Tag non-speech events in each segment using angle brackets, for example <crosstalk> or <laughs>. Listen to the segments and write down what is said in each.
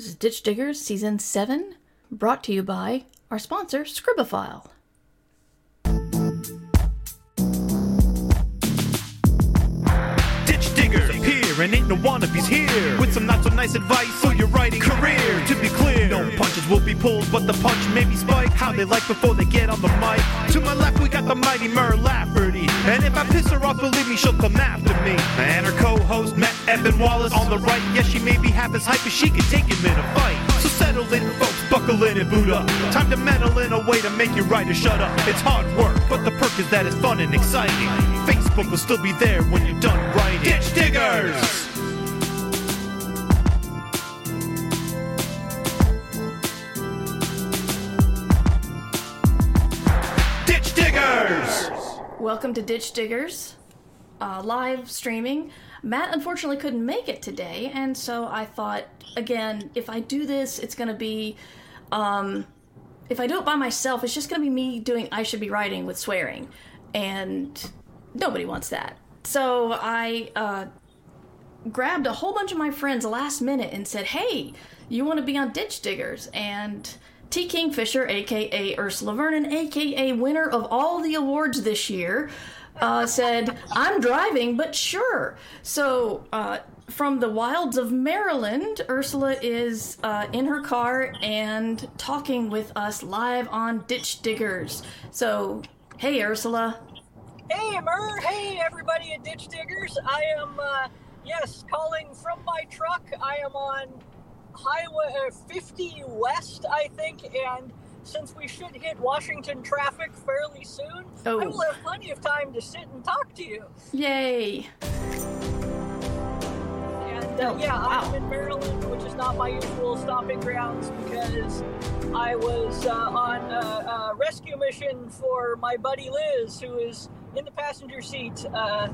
This is Ditch Diggers Season 7, brought to you by our sponsor, Scribophile. Wannabes here with some not so nice advice for your writing career. To be clear, no punches will be pulled, but the punch may be spiked. How they like before they get on the mic. To my left, we got the mighty Mur Lafferty, and if I piss her off, believe me, she'll come after me. And her co-host Matt Evan Wallace on the right. Yes, she may be half as hype as she can take him in a fight. So settle in, folks, buckle in and boot up. Time to meddle in a way to make you writer shut up. It's hard work, but the perk is that it's fun and exciting. Facebook will still be there when you're done writing. Ditch diggers! Welcome to Ditch Diggers, uh, live streaming. Matt unfortunately couldn't make it today, and so I thought, again, if I do this, it's going to be. Um, if I do it by myself, it's just going to be me doing I Should Be Writing with swearing. And nobody wants that. So I uh, grabbed a whole bunch of my friends last minute and said, "Hey, you want to be on Ditch Diggers?" And T. Kingfisher, aka Ursula Vernon, aka winner of all the awards this year, uh, said, "I'm driving, but sure." So. Uh, from the wilds of Maryland, Ursula is uh, in her car and talking with us live on Ditch Diggers. So, hey, Ursula. Hey, Mur. Hey, everybody at Ditch Diggers. I am, uh, yes, calling from my truck. I am on Highway uh, 50 West, I think, and since we should hit Washington traffic fairly soon, Oh. I will have plenty of time to sit and talk to you. Yay! And uh, Oh, yeah, wow. I'm in Maryland, which is not my usual stopping grounds because I was uh, on a, a rescue mission for my buddy Liz, who is in the passenger seat. Uh,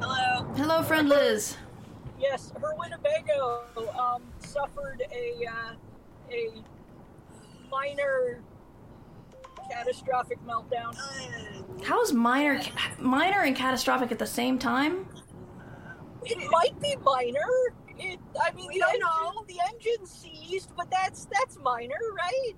hello. Hello, friend Liz. Yes, her Winnebago um, suffered a uh, a minor catastrophic meltdown. How is minor, ca- minor and catastrophic at the same time? It might be minor. It, I mean, We the engine, know. the engine seized, but that's that's minor, right?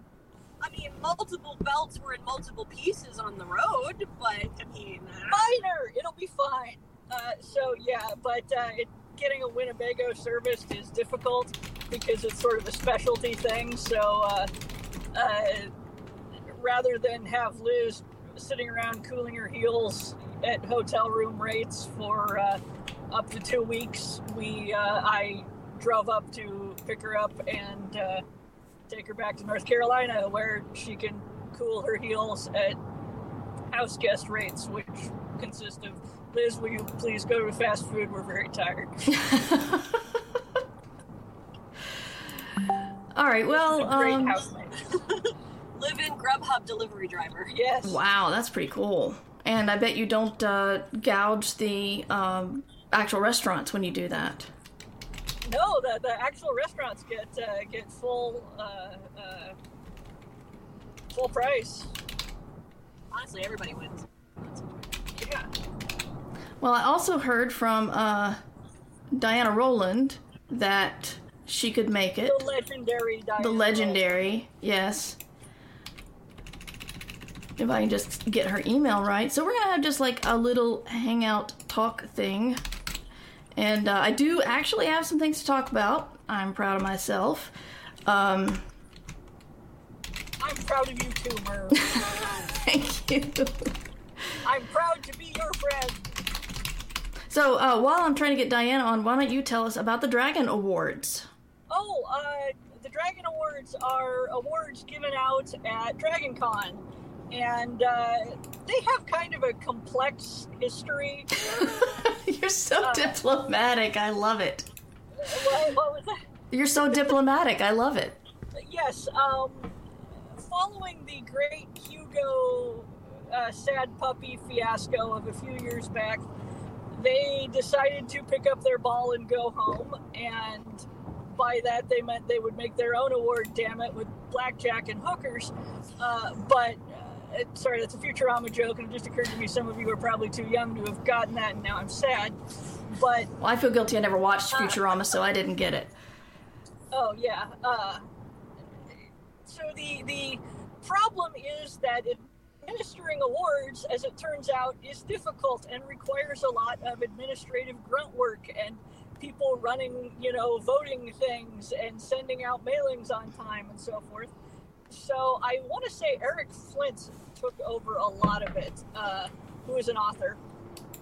I mean, multiple belts were in multiple pieces on the road, but I mean, uh, Minor. It'll be fine. Uh, so yeah, but uh, it, getting a Winnebago serviced is difficult because it's sort of a specialty thing. So uh, uh, rather than have Liz sitting around cooling her heels at hotel room rates for uh, up to two weeks, we uh, I drove up to pick her up and uh, take her back to North Carolina, where she can cool her heels at house guest rates, which consist of Liz, will you please go to fast food? We're very tired. <laughs> All right, well, great um, housemate. <laughs> live in Grubhub delivery driver. Yes. wow, that's pretty cool. And I bet you don't uh, gouge the um, actual restaurants when you do that. No, the, the actual restaurants get uh, get full uh, uh, full price. Honestly, everybody wins. Yeah. Well, I also heard from uh, Diana Rowland that she could make it. The legendary Diana The legendary, yes. If I can just get her email right. So we're gonna have just like a little hangout talk thing. And uh, I do actually have some things to talk about. I'm proud of myself. Um, I'm proud of you too, Merv. <laughs> thank you. I'm proud to be your friend. So uh, while I'm trying to get Diana on, why don't you tell us about the Dragon Awards? Oh, uh, the Dragon Awards are awards given out at Dragon Con. And uh, they have kind of a complex history. <laughs> You're so Uh. diplomatic. I love it. what, what was that? You're so diplomatic. I love it. Yes, um, following the great Hugo uh, sad puppy fiasco of a few years back, they decided to pick up their ball and go home. And by that, they meant they would make their own award, damn it, with blackjack and hookers. Uh, but, uh, sorry, that's a Futurama joke, and it just occurred to me some of you are probably too young to have gotten that, and now I'm sad. But Well, I feel guilty. I never watched Futurama, so I didn't get it. Oh yeah. Uh, so the the problem is that administering awards, as it turns out, is difficult and requires a lot of administrative grunt work and people running, you know, voting things and sending out mailings on time and so forth. So I want to say Eric Flint took over a lot of it, uh, who is an author.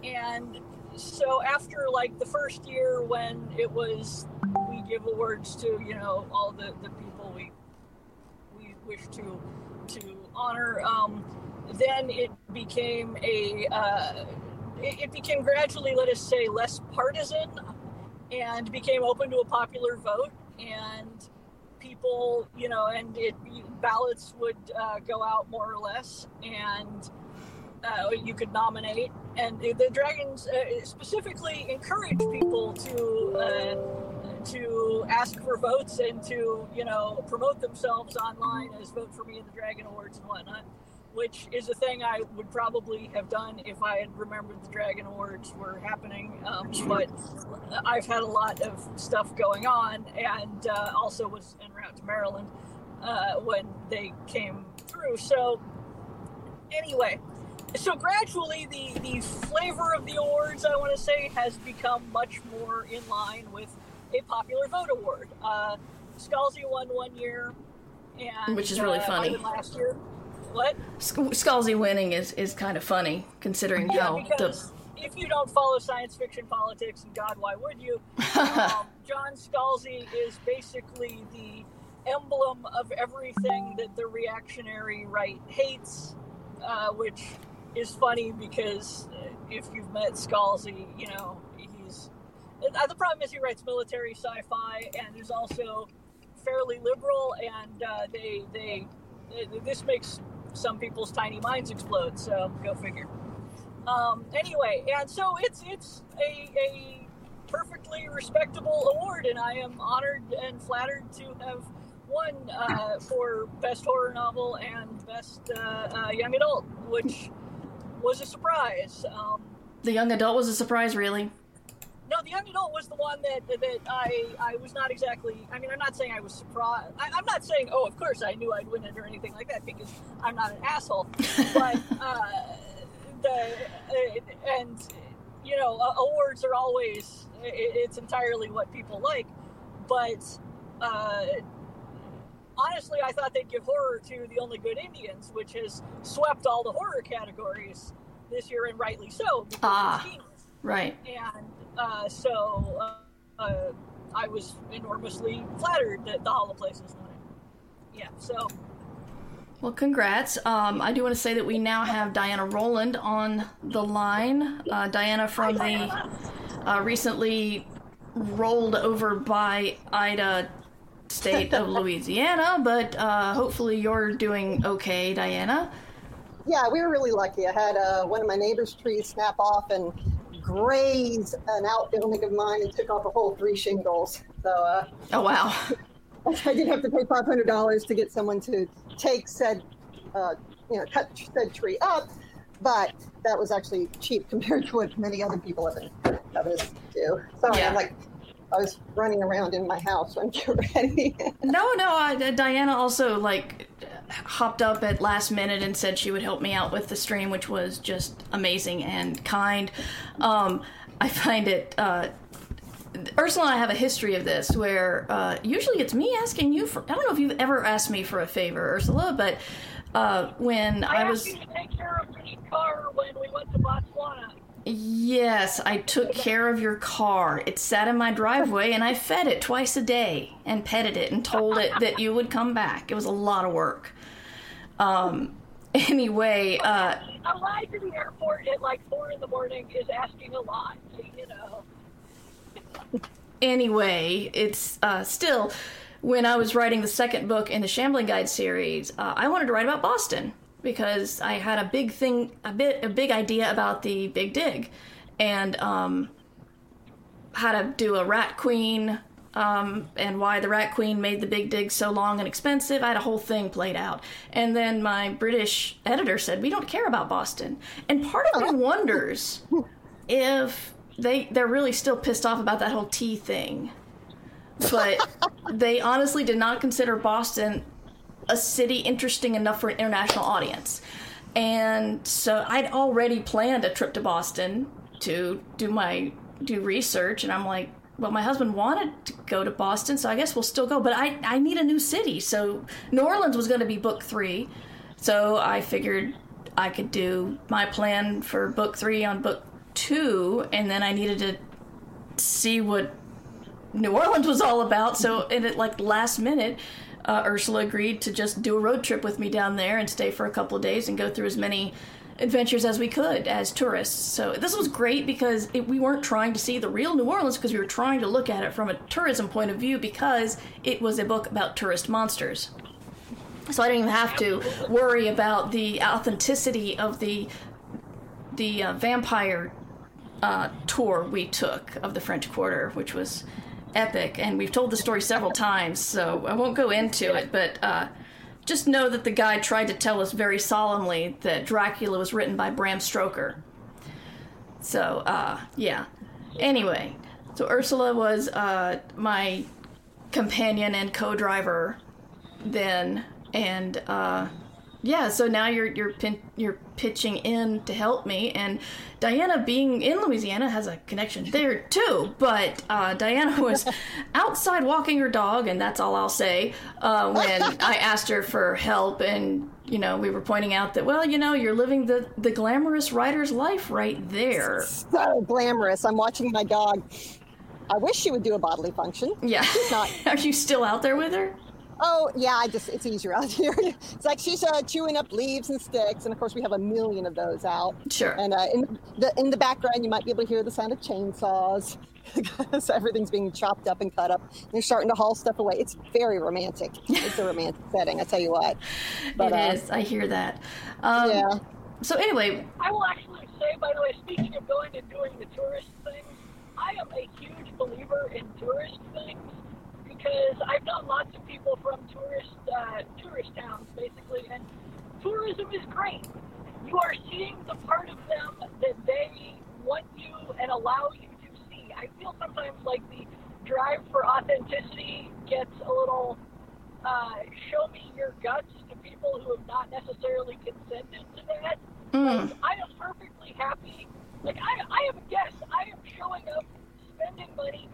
And so after like the first year when it was we give awards to, you know, all the, the people we we wish to to honor, um, then it became a uh, it, became gradually, let us say, less partisan and became open to a popular vote. And people you know and it ballots would uh, go out more or less and uh, you could nominate. And the dragons uh, specifically encourage people to uh, to ask for votes and to you know promote themselves online as vote for me in the dragon awards and whatnot which is a thing I would probably have done if I had remembered the Dragon Awards were happening. Um, but I've had a lot of stuff going on, and uh, also was en route to Maryland uh, when they came through. So, anyway, so gradually the the flavor of the awards, I want to say, has become much more in line with a popular vote award. Uh, Scalzi won one year, and which is really uh, funny. Last year. What? Scalzi winning is, is kind of funny considering yeah, how because the... if you don't follow science fiction politics, and God, why would you? <laughs> um, John Scalzi is basically the emblem of everything that the reactionary right hates, uh, which is funny because if you've met Scalzi, you know he's. Uh, the problem is he writes military sci-fi and is also fairly liberal, and uh, they they this makes some people's tiny minds explode. So go figure. Um, anyway, and so it's it's a, a perfectly respectable award, and I am honored and flattered to have won uh, for best horror novel and best uh, uh, young adult, which was a surprise. Um, the young adult was a surprise, really. No, the young adult was the one that that I I was not exactly. I mean, I'm not saying I was surprised. I, am not saying, oh, of course I knew I'd win it or anything like that because I'm not an asshole. <laughs> but uh, the uh, and you know awards are always it, it's entirely what people like, but. Uh, honestly, I thought they'd give horror to The Only Good Indians, which has swept all the horror categories this year, and rightly so. Ah, right. And uh, so uh, uh, I was enormously flattered that the Hollow Places won it. Yeah, so. Well, congrats. Um, I do want to say that we now have Diana Rowland on the line. Uh, Diana from the uh, recently rolled over by Ida state of <laughs> Louisiana, but uh, hopefully you're doing okay, Diana. Yeah, we were really lucky. I had uh, one of my neighbor's trees snap off and grazed an outbuilding of mine and took off a whole three shingles. So, uh, oh wow! <laughs> I did have to pay five hundred dollars to get someone to take said, uh, you know, cut said tree up, but that was actually cheap compared to what many other people have been having to do. Sorry, yeah. I'm like I was running around in my house when <laughs> you're ready. no, no. Uh, Diana also like hopped up at last minute and said she would help me out with the stream, which was just amazing and kind. Um, I find it. Uh, Ursula and I have a history of this where uh, usually it's me asking you for. I don't know if you've ever asked me for a favor, Ursula, but uh, when I, I was. asked you to take care of car when we went to Botswana. Yes, I took care of your car. It sat in my driveway and I fed it twice a day and petted it and told it that you would come back. It was a lot of work. Um, <laughs> anyway, uh, a ride to the airport at like four in the morning is asking a lot, you know. <laughs> anyway, it's uh, still when I was writing the second book in the Shambling Guide series, uh, I wanted to write about Boston because I had a big thing, a bit, a big idea about the Big Dig, and um, how to do a Rat Queen, um, and why the Rat Queen made the Big Dig so long and expensive. I had a whole thing played out, and then my British editor said we don't care about Boston, and part of me wonders if they they're really still pissed off about that whole tea thing. but <laughs> they honestly did not consider Boston a city interesting enough for an international audience. And so I'd already planned a trip to Boston to do my do research and I'm like, well, my husband wanted to go to Boston, so I guess we'll still go. But I, I need a new city. So New Orleans was going to be book three. So I figured I could do my plan for book three on book two, and then I needed to see what New Orleans was all about. So, and at like last minute, uh, Ursula agreed to just do a road trip with me down there and stay for a couple of days and go through as many adventures as we could as tourists. So this was great because it, we weren't trying to see the real New Orleans because we were trying to look at it from a tourism point of view because it was a book about tourist monsters. So I didn't even have to worry about the authenticity of the the uh, vampire uh, tour we took of the French Quarter, which was epic. And we've told the story several times, so I won't go into it. But uh, just know that the guy tried to tell us very solemnly that Dracula was written by Bram Stoker. So, uh, yeah. Anyway, so Ursula was uh, my companion and co-driver then, and uh, yeah. So now you're you're pin- you're pitching in to help me, and Diana, being in Louisiana, has a connection there too. But uh, Diana <laughs> was outside walking her dog, and that's all I'll say. Uh, when I <laughs> asked her for help, and you know, we were pointing out that well, you know, you're living the the glamorous writer's life right there. So glamorous. I'm watching my dog. I wish she would do a bodily function. Yeah. She's not. <laughs> Are you still out there with her? Oh yeah, I just it's easier out <laughs> here. It's like she's uh, chewing up leaves and sticks, and of course we have a million of those out. Sure. And uh, in the in the background, you might be able to hear the sound of chainsaws <laughs> because everything's being chopped up and cut up. They're starting to haul stuff away. It's very romantic. It's a romantic <laughs> setting, I tell you what. But, it uh, is. I hear that. Um, Yeah. So anyway, I will actually say, by the way, speaking of going and doing the tourist things, I am a huge believer in tourist things because I've known lots of people from tourist uh, tourist towns, basically, and tourism is great. You are seeing the part of them that they want you and allow you to see. I feel sometimes like the drive for authenticity gets a little uh, show me your guts to people who have not necessarily consented to that. mm, I am perfectly happy. Like I, I am a guest. I am showing up, spending money.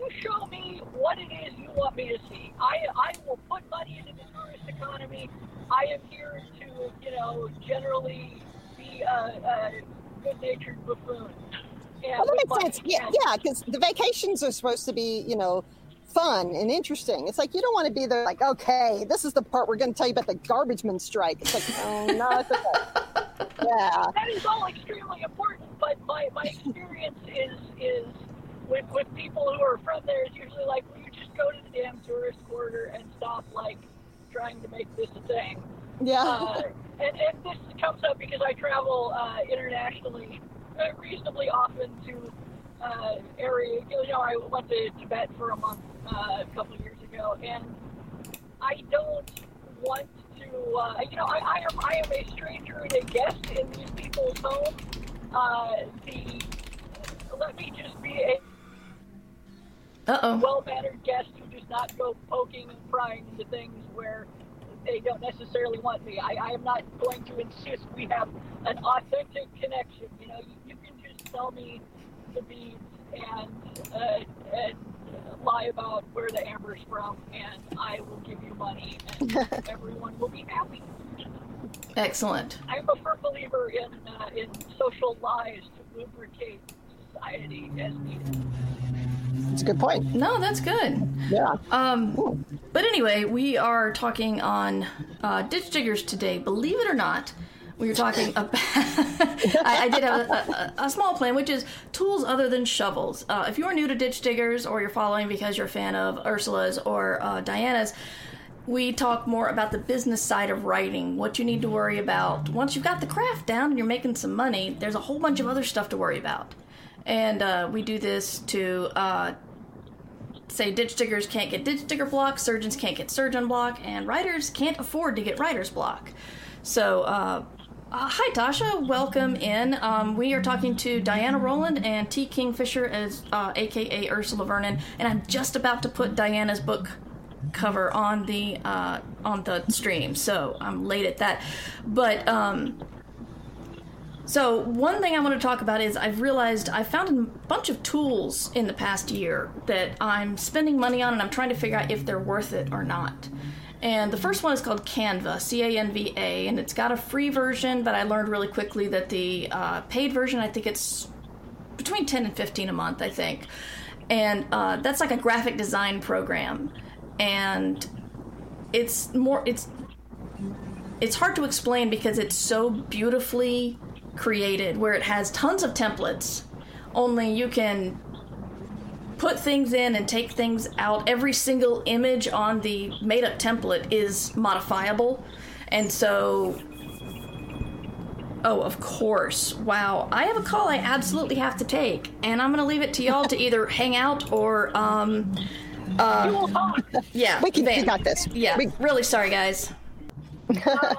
You show me what it is you want me to see. I, I will put money into the tourist economy. I am here to, you know, generally be a, a good-natured buffoon. And Well, that makes sense. Yeah, yeah, because the vacations are supposed to be, you know, fun and interesting. It's like you don't want to be there like, okay, this is the part we're going to tell you about the garbage man strike. It's like, oh no, it's okay. <laughs> Yeah, that is all extremely important. But my, my experience is is with with people who are from there is usually like, will you just go to the damn tourist quarter and stop like trying to make this a thing? yeah. Uh, and, and this comes up because I travel uh, internationally uh, reasonably often to uh, area. You know, I went to Tibet for a month uh, a couple of years ago, and I don't want to. Uh, you know, I, I am I am a stranger and a guest in these people's home. Uh, the let me just be a uh oh. well-mannered guest who does not go poking and prying into things where they don't necessarily want me. I, I am not going to insist we have an authentic connection. You know, you, you can just tell me the beads and uh, and lie about where the amber's from, and I will give you money, and <laughs> everyone will be happy. Excellent. I'm a firm believer in uh, in social lies to lubricate society as needed. It's a good point. No, that's good. Yeah. Um, but anyway, we are talking on uh, ditch diggers today. Believe it or not, we were talking <laughs> about. I, I did have a, a, a small plan, which is tools other than shovels. Uh, if you are new to ditch diggers, or you're following because you're a fan of Ursula's or uh, Diana's, we talk more about the business side of writing, what you need to worry about. Once you've got the craft down and you're making some money, there's a whole bunch of other stuff to worry about. And uh, we do this to uh, say ditch diggers can't get ditch digger block, surgeons can't get surgeon block, and writers can't afford to get writer's block. So uh, Uh, hi, Tasha. Welcome in. Um, we are talking to Diana Rowland and T. Kingfisher, as uh, AKA Ursula Vernon, and I'm just about to put Diana's book cover on the uh, on the stream, so I'm late at that. But um, so one thing I want to talk about is I've realized I've found a bunch of tools in the past year that I'm spending money on, and I'm trying to figure out if they're worth it or not. And the first one is called Canva, C A N V A, and it's got a free version, but I learned really quickly that the uh, paid version, I think it's between 10 and 15 a month, I think. And uh, that's like a graphic design program. And it's more, it's, it's hard to explain because it's so beautifully created where it has tons of templates, only you can put things in and take things out. Every single image on the made up template is modifiable. And so. Oh, of course. Wow. I have a call I absolutely have to take, and I'm going to leave it to y'all to <laughs> either hang out or. um uh, yeah, We can. We Van. got this. Yeah, We, really sorry, guys. <laughs> uh,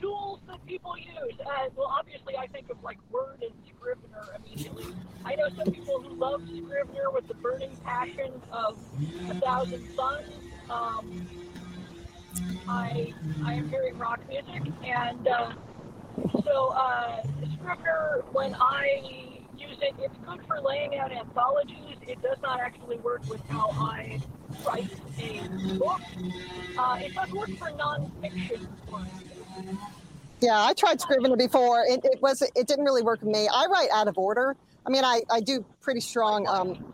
tools that people use. Uh, well, obviously, I think of like Word and Scrivener immediately. I know some people who love Scrivener with the burning passion of a thousand suns. Um, I I am hearing rock music, and uh, so uh, Scrivener, when I use it, it's good for laying out anthologies. It does not actually work with how I write a book. Uh, it does work for nonfiction work. Yeah, I tried Scrivener before. It, it was. It didn't really work for me. I write out of order. I mean, I, I do pretty strong. Um,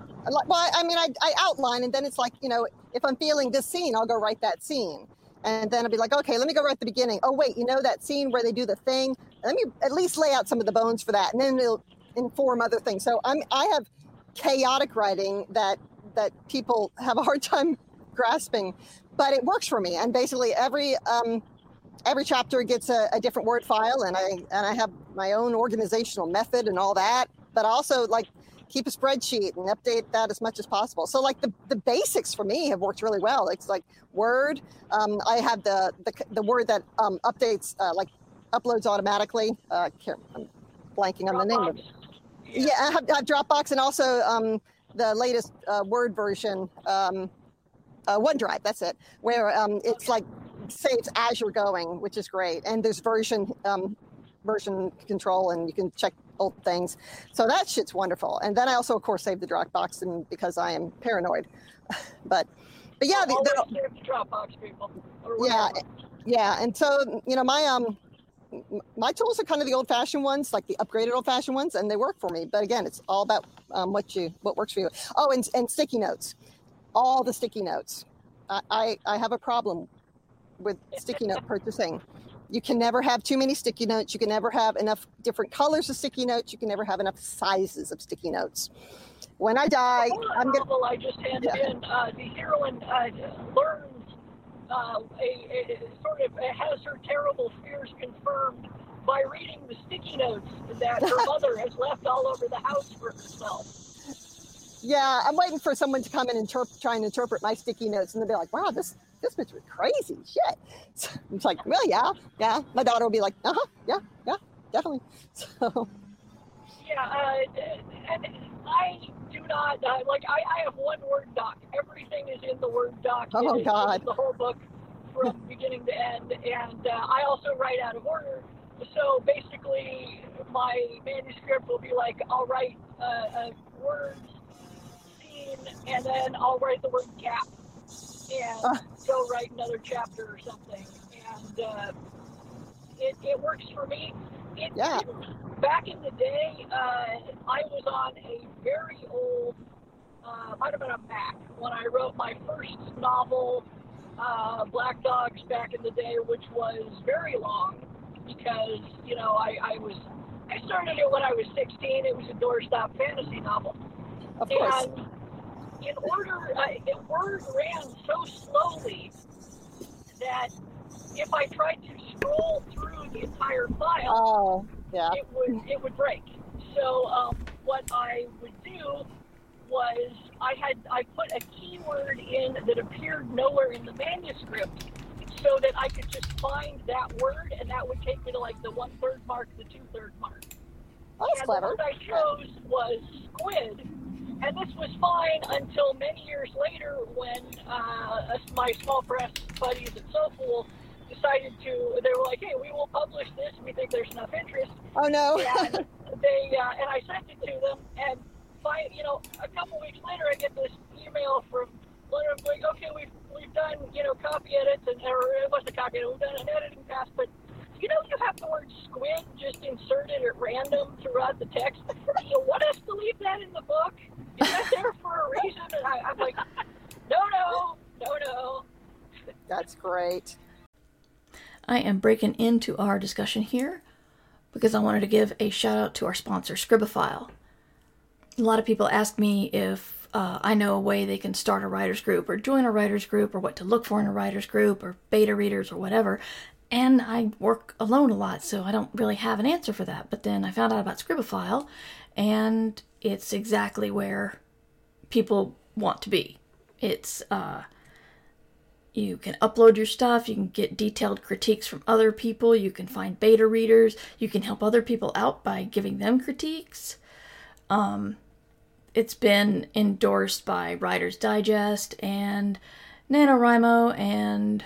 well, I mean, I, I outline, and then it's like you know, if I'm feeling this scene, I'll go write that scene, and then I'll be like, okay, let me go at the beginning. Oh wait, you know that scene where they do the thing? Let me at least lay out some of the bones for that, and then it'll inform other things. So I'm I have chaotic writing that that people have a hard time <laughs> grasping, but it works for me. And basically every um, every chapter gets a, a different word file, and I and I have my own organizational method and all that. But also like keep a spreadsheet and update that as much as possible. So like the, the basics for me have worked really well. It's like Word. Um, I have the, the the word that um, updates uh, like uploads automatically. Uh, I'm blanking on the name of it. Yeah, I have, I have Dropbox and also um, the latest uh, Word version, um, uh, OneDrive. That's it, where um, it's like saves as you're going, which is great. And there's version um, version control, and you can check old things. So that shit's wonderful. And then I also, of course, save the Dropbox, and because I am paranoid. <laughs> but but yeah, the, the, Dropbox people. yeah, yeah. And so you know, my um my tools are kind of the old-fashioned ones, like the upgraded old-fashioned ones, and they work for me. But again, it's all about um, what you what works for you. Oh, and and sticky notes, all the sticky notes. I, I have a problem with sticky note purchasing. You can never have too many sticky notes. You can never have enough different colors of sticky notes. You can never have enough sizes of sticky notes. When I die, I'm gonna. novel I just handed Yeah. in, uh, the heroine uh, learns uh, a, a, a sort of has her terrible fears confirmed by reading the sticky notes that her <laughs> mother has left all over the house for herself. Yeah, I'm waiting for someone to come in and interp- try and interpret my sticky notes, and they'll be like, "Wow, this this bitch was crazy shit." So it's like, well, yeah, yeah. My daughter will be like, "Uh huh, yeah, yeah, definitely." <laughs> So Yeah, uh, and I do not uh, like. I, I have one Word doc. Everything is in the Word doc. Oh, It God. The whole book from <laughs> beginning to end, and uh, I also write out of order. So basically, my manuscript will be like, I'll write uh, a word scene, and then I'll write the word gap, and Ah. go write another chapter or something, and uh, it, it works for me. It Yeah. didn't- back in the day, uh, I was on a very old, uh, might have been a Mac when I wrote my first novel, uh, Black Dogs, back in the day, which was very long because you know I, I was I started it when I was 16. It was a doorstop fantasy novel, of course, and in order, uh, the word ran so slowly that if I tried to scroll through the entire file, oh yeah, it would it would break. So um, what I would do was I had I put a keyword in that appeared nowhere in the manuscript, so that I could just find that word, and that would take me to like the one third mark, the two third mark. That's and clever. the word I chose was squid. And this was fine until many years later when uh, my small press buddies at Sofawolf decided to, they were like, hey, we will publish this. We think there's enough interest. Oh no. And they, uh, and I sent it to them. And, by, you know, a couple weeks later, I get this email from one of them going, okay, we've, we've done, you know, copy edits, and, or it wasn't a copy edit, we've done an editing pass, but you know, you have the word squid just inserted at random throughout the text. You want us to leave that in the book? Is that there for a reason? And I, I'm like, no, no, no, no. That's great. I am breaking into our discussion here because I wanted to give a shout out to our sponsor, Scribophile. A lot of people ask me if uh, I know a way they can start a writers group or join a writers group or what to look for in a writers group or beta readers or whatever. And I work alone a lot, so I don't really have an answer for that. But then I found out about Scribophile, and it's exactly where people want to be. It's uh, you can upload your stuff, you can get detailed critiques from other people, you can find beta readers, you can help other people out by giving them critiques. Um, it's been endorsed by Writer's Digest and NaNoWriMo and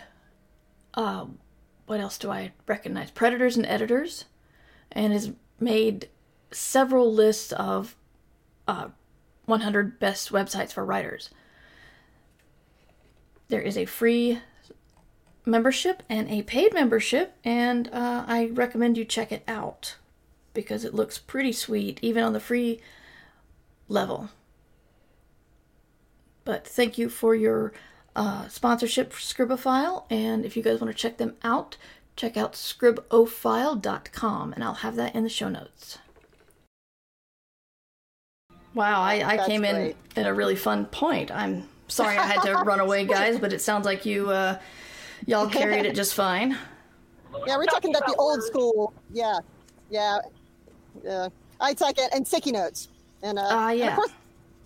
uh, what else do I recognize? Preditors and Editors, and has made several lists of uh, 100 best websites for writers. There is a free membership and a paid membership, and uh, I recommend you check it out because it looks pretty sweet, even on the free level. But thank you for your uh, sponsorship for Scribophile, and if you guys want to check them out, check out scribophile.com, and I'll have that in the show notes. Wow, I, I That's came in at a really fun point. I'm sorry I had to run away, <laughs> guys, but it sounds like you uh, y'all carried it just <laughs> fine. Yeah, we're talking about the old school. Yeah, yeah, yeah. I take it and sticky notes. And, uh, Ah, and of course,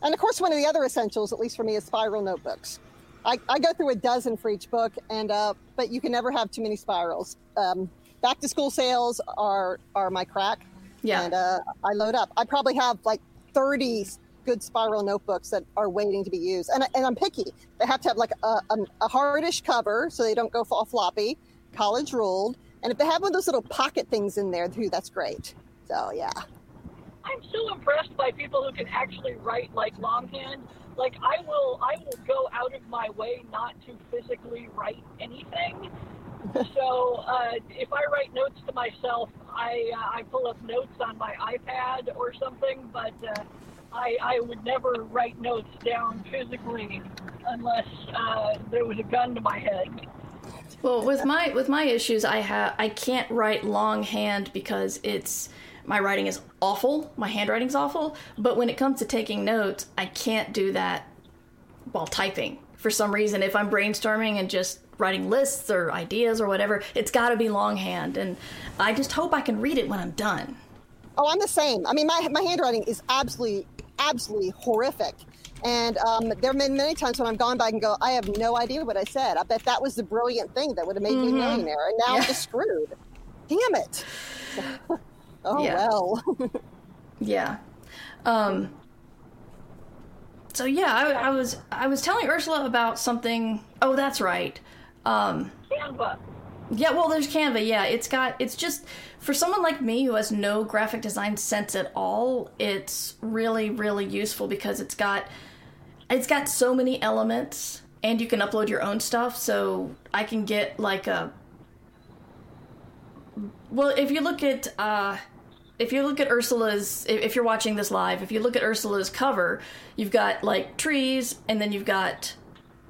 and of course, one of the other essentials, at least for me, is spiral notebooks. I, I go through a dozen for each book, and uh, but you can never have too many spirals. Um, back to school sales are are my crack. Yeah. And uh, I load up. I probably have like thirty good spiral notebooks that are waiting to be used, and I- and I'm picky. They have to have like a, a, a hardish cover so they don't go all floppy, college ruled. And if they have one of those little pocket things in there, too, that's great. So yeah. I'm so impressed by people who can actually write like longhand. Like I will, I will go out of my way not to physically write anything. <laughs> so uh, if I write notes to myself, I uh, I pull up notes on my iPad or something. But uh, I I would never write notes down physically unless uh, there was a gun to my head. Well, with my with my issues, I have I can't write longhand because it's my writing is awful. My handwriting's awful. But when it comes to taking notes, I can't do that while typing. For some reason, if I'm brainstorming and just writing lists or ideas or whatever, it's got to be longhand, and I just hope I can read it when I'm done. Oh, I'm the same. I mean, my, my handwriting is absolutely, absolutely horrific. And um, there have been many times when I've gone back and go, I have no idea what I said. I bet that was the brilliant thing that would have made me a millionaire. And now I'm just screwed. Damn it. <laughs> oh, Yeah. well. <laughs> Yeah. Um. So yeah, I, I was I was telling Ursula about something. Oh, that's right. Um. Canva. Yeah, well, there's Canva. Yeah, it's got. It's just for someone like me who has no graphic design sense at all. It's really, really useful because it's got. It's got so many elements, and you can upload your own stuff. So I can get like a. Well, if you look at. uh if you look at Ursula's, if you're watching this live, if you look at Ursula's cover, you've got like trees, and then you've got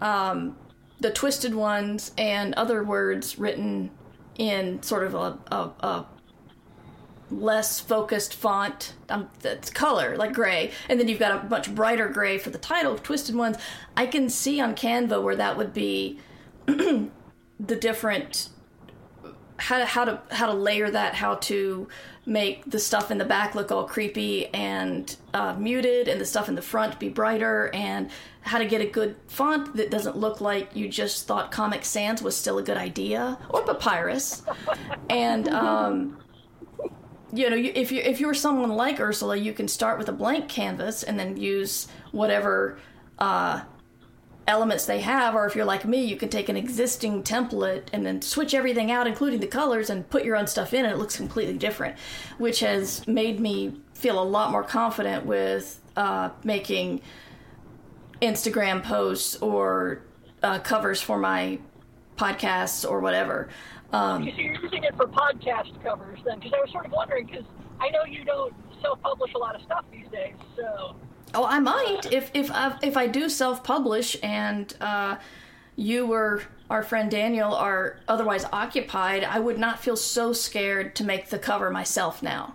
um, the twisted ones and other words written in sort of a, a, a less focused font um, that's color like gray and then you've got a much brighter gray for the title of twisted ones i can see on canva where that would be <clears throat> the different how to how to how to layer that, how to make the stuff in the back look all creepy and uh, muted, and the stuff in the front be brighter, and how to get a good font that doesn't look like you just thought Comic Sans was still a good idea or Papyrus, and um, you know, if you if you're someone like Ursula, you can start with a blank canvas and then use whatever uh, elements they have, or if you're like me, you can take an existing template and then switch everything out, including the colors, and put your own stuff in, and it looks completely different, which has made me feel a lot more confident with uh, making Instagram posts or uh, covers for my podcasts or whatever. Um, So you're using it for podcast covers then? Because I was sort of wondering, because I know you don't self-publish a lot of stuff these days, so Oh, I might if if I, if I do self publish and uh, you or our friend Daniel are otherwise occupied, I would not feel so scared to make the cover myself now.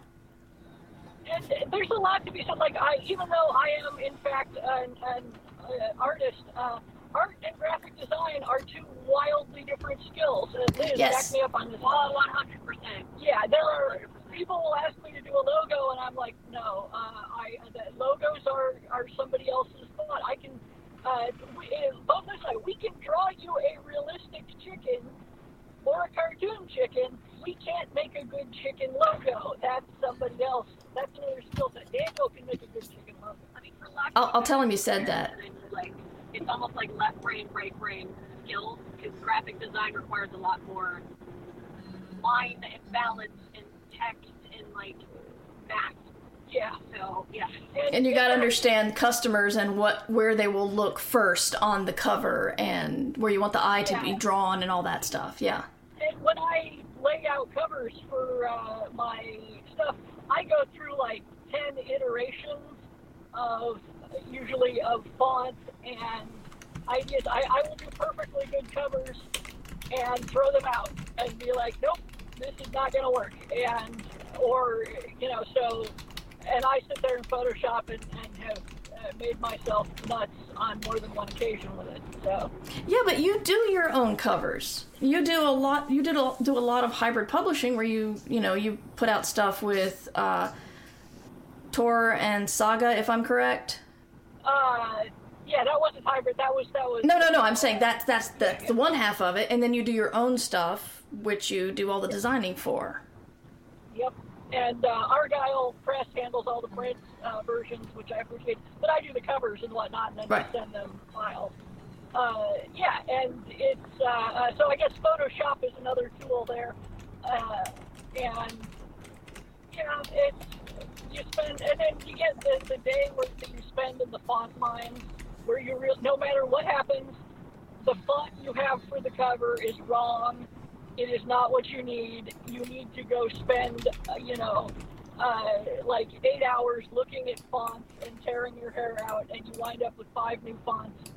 and there's a lot to be said. Like I, even though I am in fact an, an uh, artist, uh, art and graphic design are two wildly different skills. Uh, Liz, Yes. back me up on this. Oh, 100 percent. Yeah, there are people will ask me to do a logo, and I'm like, no, uh, I the logos are are somebody else's thought. I can. Uh, we, uh, both us, we can draw you a realistic chicken or a cartoon chicken. We can't make a good chicken logo. That's somebody else. That's another skill set. Daniel can make a good chicken logo. I mean, for lack I'll, of I'll tell him you said that. like it's almost like left brain, right brain skills because graphic design requires a lot more line and balance and text and like that. Yeah. So yeah, And you got to understand customers and what where they will look first on the cover and where you want the eye to be drawn and all that stuff. Yeah. And when I lay out covers for uh, my stuff, I go through like 10 iterations of usually of fonts and ideas. I, I will do perfectly good covers and throw them out and be like, nope, this is not going to work. And, or, you know, so, and I sit there in Photoshop and, and have uh, made myself nuts on more than one occasion with it. So, Yeah, but you do your own covers. You do a lot. You did a, do a lot of hybrid publishing where you you know you put out stuff with uh, Tor and Saga, if I'm correct. uh, yeah, that wasn't hybrid. That was, that was. No, no, no. I'm saying that's that's that's the one half of it, and then you do your own stuff, which you do all the designing for. Yep. And uh, Argyll Press handles all the print uh, versions, which I appreciate. But I do the covers and whatnot, and then Right. just send them files. Uh, yeah, and it's uh, uh, so I guess Photoshop is another tool there, uh, and yeah, it's you spend, and then you get the, the day where that you spend in the font mines, where you real no matter what happens, the font you have for the cover is wrong. It is not what you need. You need to go spend, uh, you know, uh, like eight hours looking at fonts and tearing your hair out, and you wind up with five new fonts,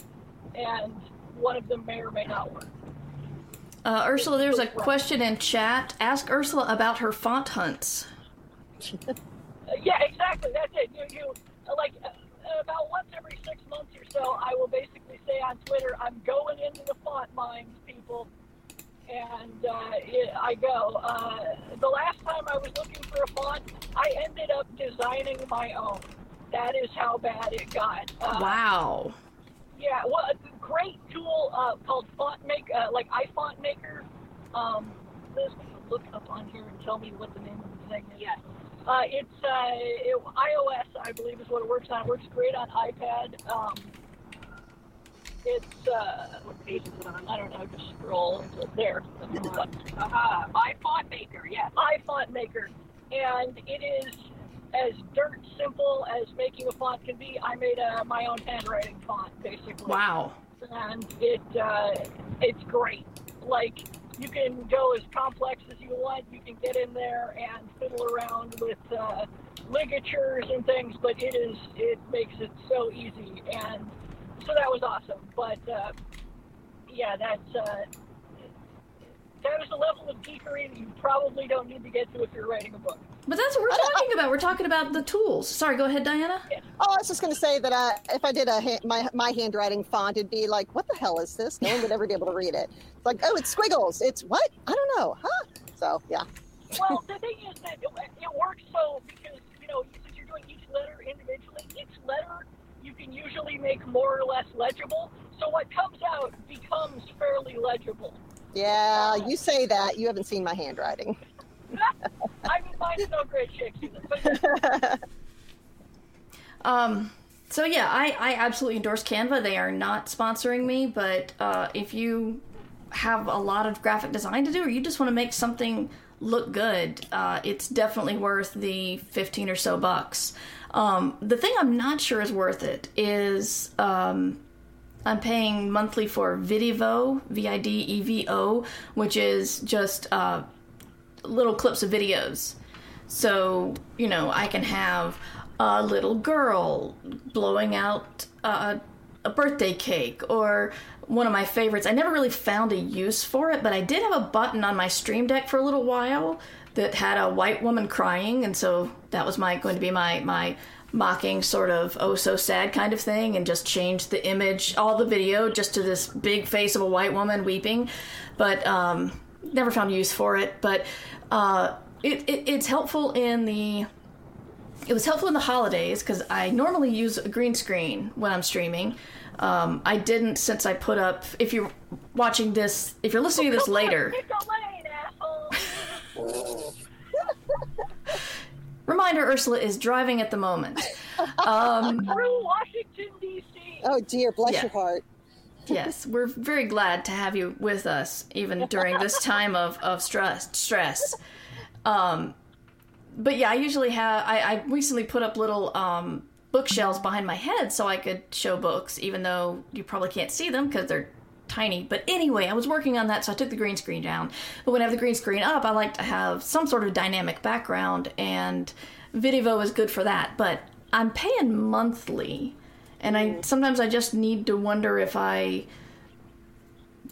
and one of them may or may not work. Uh, Ursula, there's a question in chat. Ask Ursula about her font hunts. Uh, yeah, exactly. That's it. You, you uh, like uh, about once every six months or so, I will basically say on Twitter, "I'm going into the font mines, people," and uh, it, I go. Uh, the last time I was looking for a font, I ended up designing my own. That is how bad it got. Uh, Wow. Yeah, well, a great tool uh, called Font Maker, uh, like iFont Maker. Um, Liz, can you look up on here and tell me what the name of the thing is? yes. Uh, it's uh, it, iOS, I believe, is what it works on. It works great on iPad. Um, it's uh, what page is it on? I don't know. Just scroll into there. Aha, my font maker. Yes. font Maker, and it is as dirt simple as making a font can be. I made a, my own handwriting font, basically. Wow. and it uh, it's great. Like you can go as complex as you want. You can get in there and fiddle around with uh, ligatures and things, but it is it makes it so easy, and so that was awesome. But uh, yeah, that's uh, that is a level of geekery that you probably don't need to get to if you're writing a book. But that's what we're talking about. We're talking about the tools. Sorry, go ahead, Diana. Oh, I was just going to say that uh, if I did a ha- my my handwriting font, it'd be like, "What the hell is this?" No one would ever be able to read it. It's like, "Oh, it's squiggles." It's what? I don't know. Huh? So yeah. well, <laughs> the thing is that it, it works so because you know since you're doing each letter individually, each letter you can usually make more or less legible. So what comes out becomes fairly legible. Yeah, you say that. You haven't seen my handwriting. I mean, mine's no great shakes either. <laughs> Um, so yeah, I, I absolutely endorse Canva. They are not sponsoring me, but uh, if you have a lot of graphic design to do, or you just want to make something look good, uh, it's definitely worth the fifteen or so bucks. Um, the thing I'm not sure is worth it is um, I'm paying monthly for Videvo, V I D E V O, which is just uh, little clips of videos. So, you know, I can have a little girl blowing out uh, a birthday cake or one of my favorites. I never really found a use for it, but I did have a button on my Stream Deck for a little while that had a white woman crying, and so that was my going to be my my mocking sort of oh so sad kind of thing and just change the image all the video just to this big face of a white woman weeping but um never found use for it but uh it, it it's helpful in the it was helpful in the holidays because I normally use a green screen when I'm streaming. Um, I didn't since I put up. If you're watching this, if you're listening to this later, <laughs> pick a lane, asshole. reminder: Ursula is driving at the moment. Um, <laughs> Through Washington D.C. oh dear, bless Yeah. your heart. <laughs> yes, we're very glad to have you with us, even during this time of, of stress. Stress. Um, but yeah, I usually have. I, I recently put up little um, bookshelves behind my head so I could show books, even though you probably can't see them because they're tiny. But anyway, I was working on that, so I took the green screen down. But when I have the green screen up, I like to have some sort of dynamic background, and Videvo is good for that. But I'm paying monthly, and I mm-hmm. sometimes I just need to wonder if I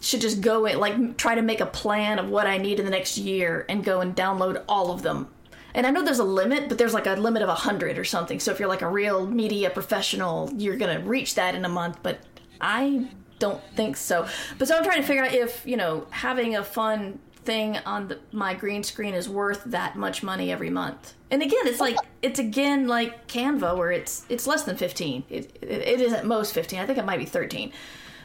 should just go and like try to make a plan of what I need in the next year and go and download all of them. And I know there's a limit, but there's like a limit of 100 or something. So if you're like a real media professional, you're going to reach that in a month, but I don't think so. But so I'm trying to figure out if, you know, having a fun thing on the, my green screen is worth that much money every month. And again, it's like it's again like Canva where it's it's less than 15. It, it, it is at most 15. I think it might be 13.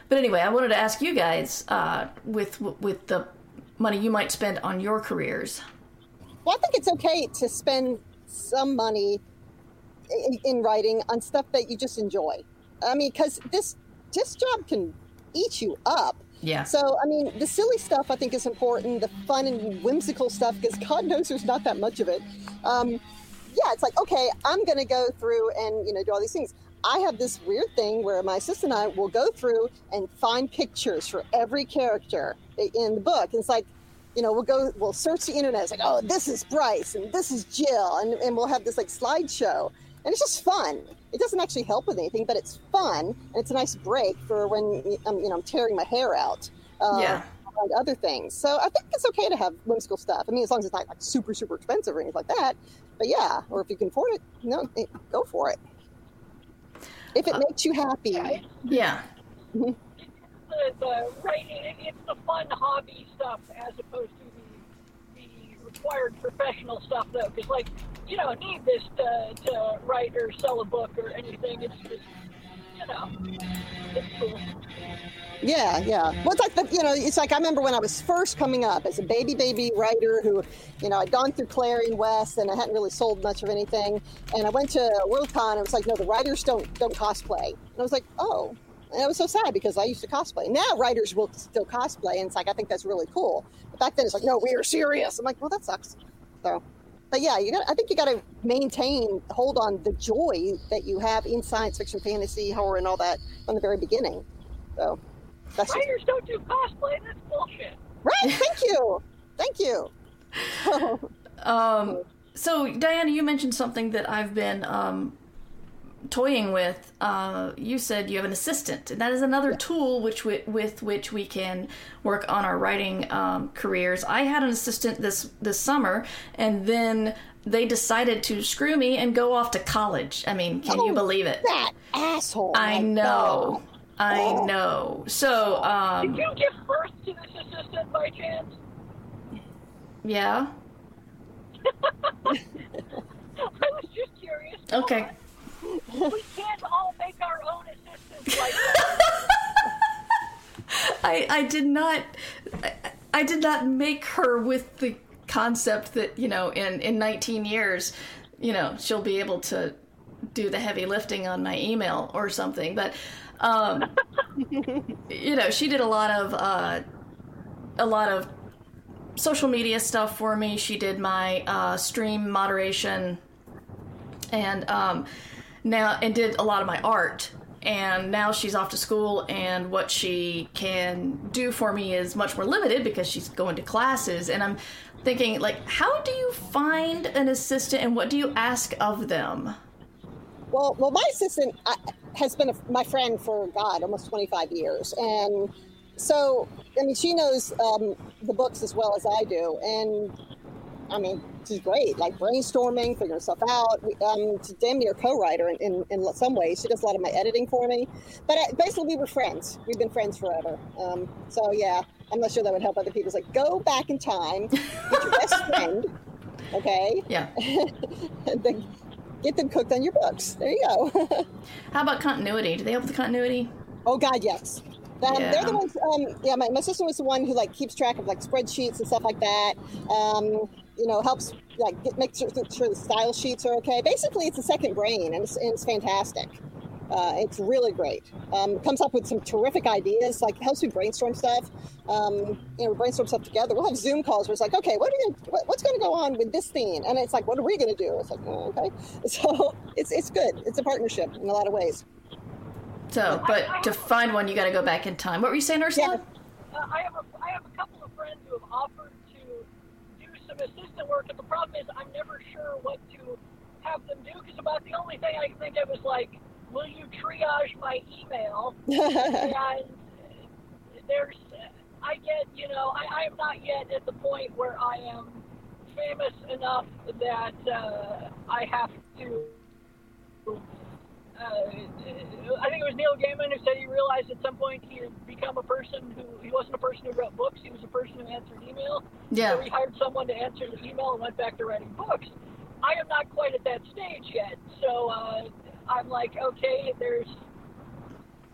But anyway, I wanted to ask you guys uh, with with the money you might spend on your careers. Well, I think it's okay to spend some money in, in writing on stuff that you just enjoy. I mean, because this this job can eat you up. Yeah. So, I mean, the silly stuff I think is important. The fun and whimsical stuff, because God knows there's not that much of it. Um, yeah, it's like okay, I'm going to go through and you know do all these things. I have this weird thing where my assistant and I will go through and find pictures for every character in the book. And it's like, you know, we'll go, we'll search the internet. It's like, oh, this is Bryce and this is Jill, and, and we'll have this like slideshow, and it's just fun. It doesn't actually help with anything, but it's fun, and it's a nice break for when I'm, you know, I'm tearing my hair out. Uh, Yeah. And other things. So I think it's okay to have whimsical stuff. I mean, as long as it's not like super, super expensive or anything like that. But yeah, or if you can afford it, no, eh, go for it. If it makes you happy. Yeah. The, the writing, it's the fun hobby stuff as opposed to the, the required professional stuff, though. Because, like, you don't need this to, to write or sell a book or anything. It's just, you know, it's cool. Yeah, yeah. Well, it's like you know, it's like I remember when I was first coming up as a baby, baby writer who, you know, I'd gone through Clarion West and I hadn't really sold much of anything, and I went to Worldcon and it was like, no, the writers don't don't cosplay, and I was like, oh, and I was so sad because I used to cosplay. Now writers will still cosplay, and it's like I think that's really cool. But back then it's like, no, we are serious. I'm like, well, that sucks. So. But yeah, you got. I think you got to maintain, hold on the joy that you have in science fiction, fantasy, horror, and all that from the very beginning. So, that's just, Writers don't do cosplay. That's bullshit. Right. Thank you. Thank you. <laughs> Um, so Diana, you mentioned something that I've been um, toying with. Uh, you said you have an assistant, and that is another tool which wi- with which we can work on our writing um, careers. I had an assistant this this summer, and then they decided to screw me and go off to college. I mean, can you Oh, believe it? that asshole. I My know. I Oh. know. So, um, Did you give birth to this assistant by chance? Yeah. <laughs> I was just curious. Okay. We can't all make our own assistants like that. <laughs> I I did not I, I did not make her with the concept that you know in in 19 years you know she'll be able to do the heavy lifting on my email or something but um <laughs> you know she did a lot of uh a lot of social media stuff for me she did my uh stream moderation and um, now and did a lot of my art. And now she's off to school and what she can do for me is much more limited because she's going to classes. And i'm thinking like how do you find an assistant and what do you ask of them? Well, well, my assistant uh, has been a, my friend for God almost 25 years, and so I mean, she knows um, the books as well as I do, and I mean, she's great. Like brainstorming, figuring stuff out. We- Um, she's damn near co-writer in, in, in some ways. She does a lot of my editing for me. But uh, basically, we were friends. We've been friends forever. Um, so yeah, I'm not sure that would help other people. It's like go back in time, get your best <laughs> friend, okay, yeah <laughs> and then get them cooked on your books. There you go. <laughs> how about continuity do they help with the continuity Oh God, yes. Um, They're Yeah. the ones. Um, yeah, my, my sister was the one who like keeps track of like spreadsheets and stuff like that. Um, you know, helps like get, make sure, sure the style sheets are okay. Basically, it's a second brain, and it's, and it's fantastic. Uh, it's really great. Um, comes up with some terrific ideas. Like helps me brainstorm stuff. Um, you know, brainstorm stuff together. We'll have Zoom calls where it's like, okay, what are we gonna, what, what's going to go on with this theme? And it's like, what are we going to do? It's like, oh, okay. <laughs> So it's it's good. It's a partnership in a lot of ways. So but to find one you got to go back in time what were you saying ursula Yeah. Uh, I have a I have a couple of friends who have offered to do some assistant work, and the problem is I'm never sure what to have them do because about the only thing I can think of is like, will you triage my email? <laughs> and there's I get you know I, I am not yet at the point where I am famous enough that uh, I have to. Uh, I think it was Neil Gaiman who said he realized at some point he had become a person who he wasn't a person who wrote books. He was a person who answered email. yeah So he hired someone to answer the email and went back to writing books. I am not quite at that stage yet. So uh, I'm like, okay, there's.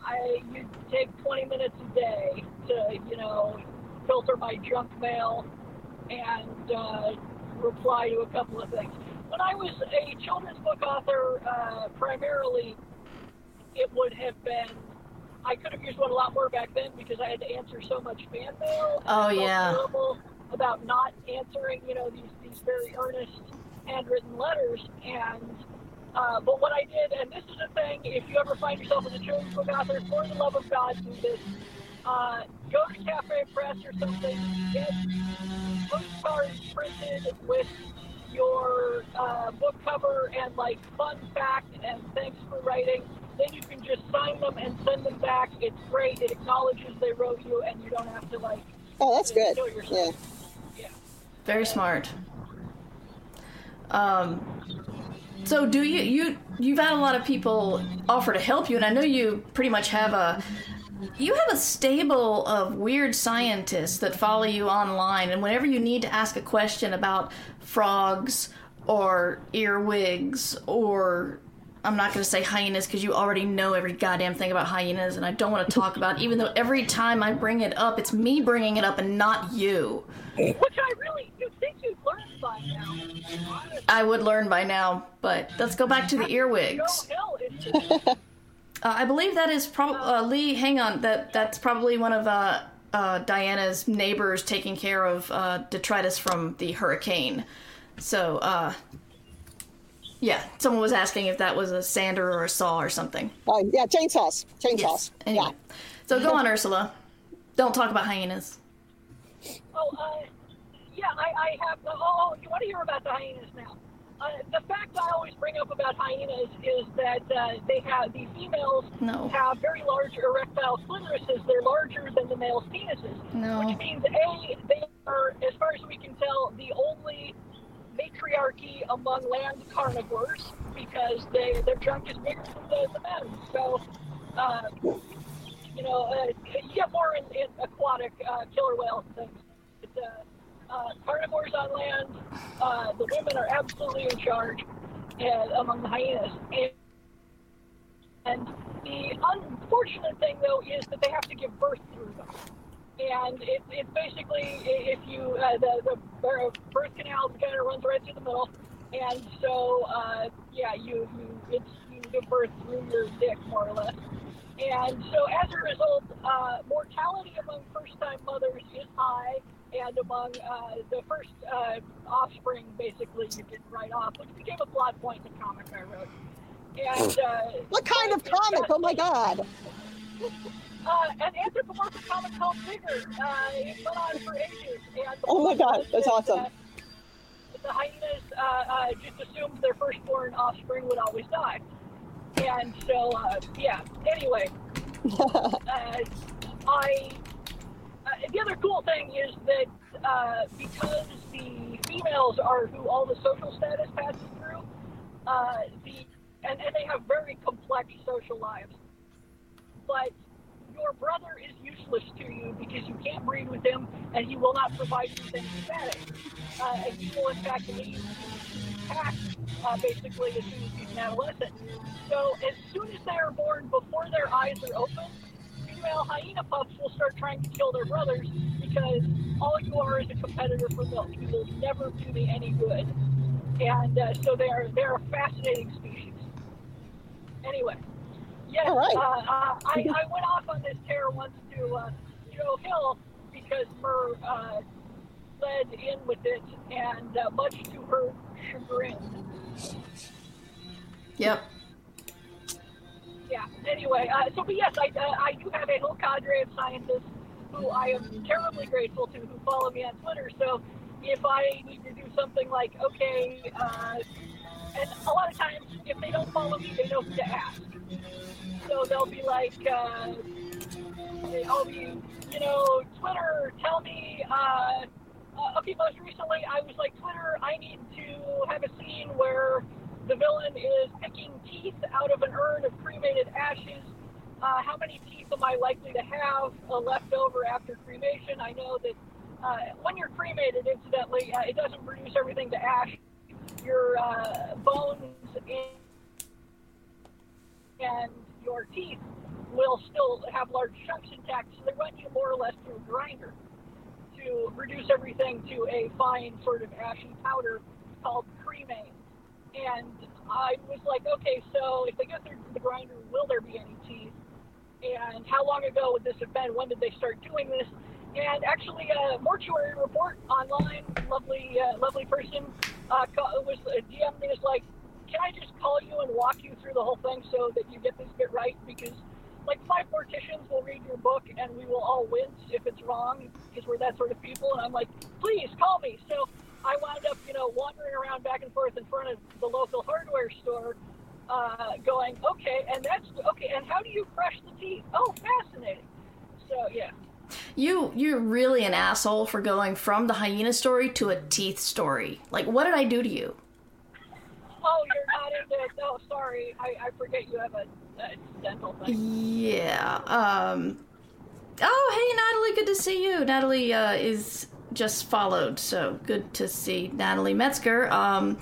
I you take 20 minutes a day to you know filter my junk mail and uh, reply to a couple of things. When I was a children's book author, uh, primarily, it would have been. I could have used one a lot more back then because I had to answer so much fan mail. Oh, yeah. about not answering, you know, these these very earnest handwritten letters. And uh, but what I did, and this is a thing, if you ever find yourself as a children's book author, for the love of God, do this. Uh, go to Cafe Press or something, get postcards printed with your uh, book cover and like fun fact and thanks for writing. Then you can just sign them and send them back. It's great. It acknowledges they wrote you, and you don't have to like. Oh, that's good. Yeah. Yeah. Very smart. Um, so do you you you've had a lot of people offer to help you, and I know you pretty much have a you have a stable of weird scientists that follow you online, and whenever you need to ask a question about frogs or earwigs or I'm not going to say hyenas because you already know every goddamn thing about hyenas, and I don't want to talk about. it, <laughs> Even though every time I bring it up, it's me bringing it up and not you. Which I really you think you've learned by now. Honestly. I would learn by now, but let's go back to the earwigs. Hell, it's just Uh, I believe that is probably uh, Lee. Hang on, that that's probably one of uh, uh, Diana's neighbors taking care of uh, detritus from the hurricane. So, uh, yeah, someone was asking if that was a sander or a saw or something. Oh, yeah, chainsaws. Chainsaws. Yes. Anyway, Yeah. so go on, Ursula. Don't talk about hyenas. Oh, uh, yeah, I, I have. The, oh, you want to hear about the hyenas now? Uh, the fact I always bring up about hyenas is that uh, they have the females No. have very large erectile clitorises. They're larger than the males' penises, No. which means a they are, as far as we can tell, the only matriarchy among land carnivores because they their junk is bigger than the, the men. So. Uh, you know, uh, you get more in, in aquatic uh, killer whales things. Uh, carnivores on land. Uh, the women are absolutely in charge and, among the hyenas. And, and the unfortunate thing, though, is that they have to give birth through them. And it, it's basically if you uh, the the birth canal kind of runs right through the middle, and so uh, yeah, you you it's you give birth through your dick more or less. And so as a result, uh, mortality among first-time mothers is high, and among uh, the first uh, offspring, basically, you get right off, which became a plot point in the comic I wrote. And uh, What kind of comic? Oh my god. Uh, an anthropomorphic comic called Digger. Uh, it went on for ages. And Oh my God, that's awesome. that The hyenas uh, uh, just assumed their firstborn offspring would always die. And so, uh, yeah, anyway, <laughs> uh, I. Uh, the other cool thing is that uh, because the females are who all the social status passes through, uh, the and, and they have very complex social lives. But your brother is useless to you because you can't breed with him, and he will not provide you with any status. Uh, and he will, in fact, leave pack uh, basically as soon as he's an adolescent. So as soon as they are born, before their eyes are open, female hyena pups will start trying to kill their brothers because all you are is a competitor for milk. You will never do me any good. And uh, so they are they're a fascinating species. Anyway, yes, All right. uh, uh, I, I went off on this tear once to uh, Joe Hill because her uh, led in with it, and uh, much to her chagrin. Yep. Yeah. Anyway, uh, so but yes, I, uh, I do have a whole cadre of scientists who I am terribly grateful to who follow me on Twitter. So if I need to do something like, okay, uh, and a lot of times if they don't follow me, they know who to ask. So they'll be like, uh, I'll be, you know, Twitter, tell me. Uh, uh, okay, most recently I was like, Twitter, I need to have a scene where the villain is picking teeth out of an urn of cremated ashes. Uh, how many teeth am I likely to have uh, left over after cremation? I know that uh, when you're cremated, incidentally, uh, it doesn't reduce everything to ash. Your uh, bones and, and your teeth will still have large chunks intact, so they run you more or less through a grinder to reduce everything to a fine sort of ashy powder called cremains. And I was like, okay, so if they go through the grinder, will there be any teeth? And how long ago would this have been? When did they start doing this? And actually, a mortuary report online, lovely, uh, lovely person, uh, was uh, DM me was like, can I just call you and walk you through the whole thing so that you get this bit right? Because like five morticians will read your book and we will all wince if it's wrong because we're that sort of people. And I'm like, please call me. So I wound up, you know, wandering around back and forth in front of the local hardware store, uh, going, okay, and that's okay. And how do you crush the teeth? Oh, fascinating. So yeah. You you're really an asshole for going from the hyena story to a teeth story. Like, what did I do to you? Oh, you're not into it. Oh, sorry. I, I forget you have a, a dental thing. Yeah. Um. Oh, hey, Natalie. Good to see you. Natalie uh, is just followed, so good to see Natalie Metzger. Um,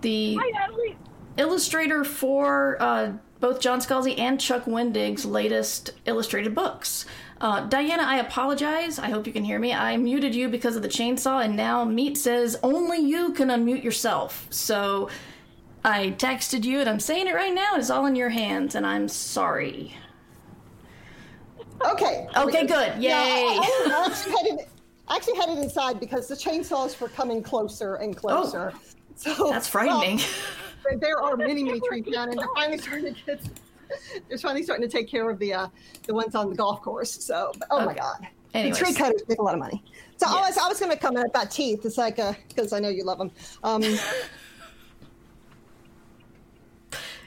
the Hi, Natalie. illustrator for uh, both John Scalzi and Chuck Wendig's latest illustrated books. Uh, Diana, I apologize. I hope you can hear me. I muted you because of the chainsaw, and now Meet says only you can unmute yourself. So I texted you, and I'm saying it right now. It's all in your hands, and I'm sorry. Okay. Okay, good. Yay. Yeah, I, I actually headed, I actually headed inside because the chainsaws were coming closer and closer. so Oh, That's frightening. well, there are many, many trees down, and they're finally starting to get. They're finally starting to take care of the uh, the ones on the golf course. So, oh my god, Anyways. the tree cutters make a lot of money. So I was Yes. I was going to comment about teeth. It's like because I know you love them. Um, <laughs>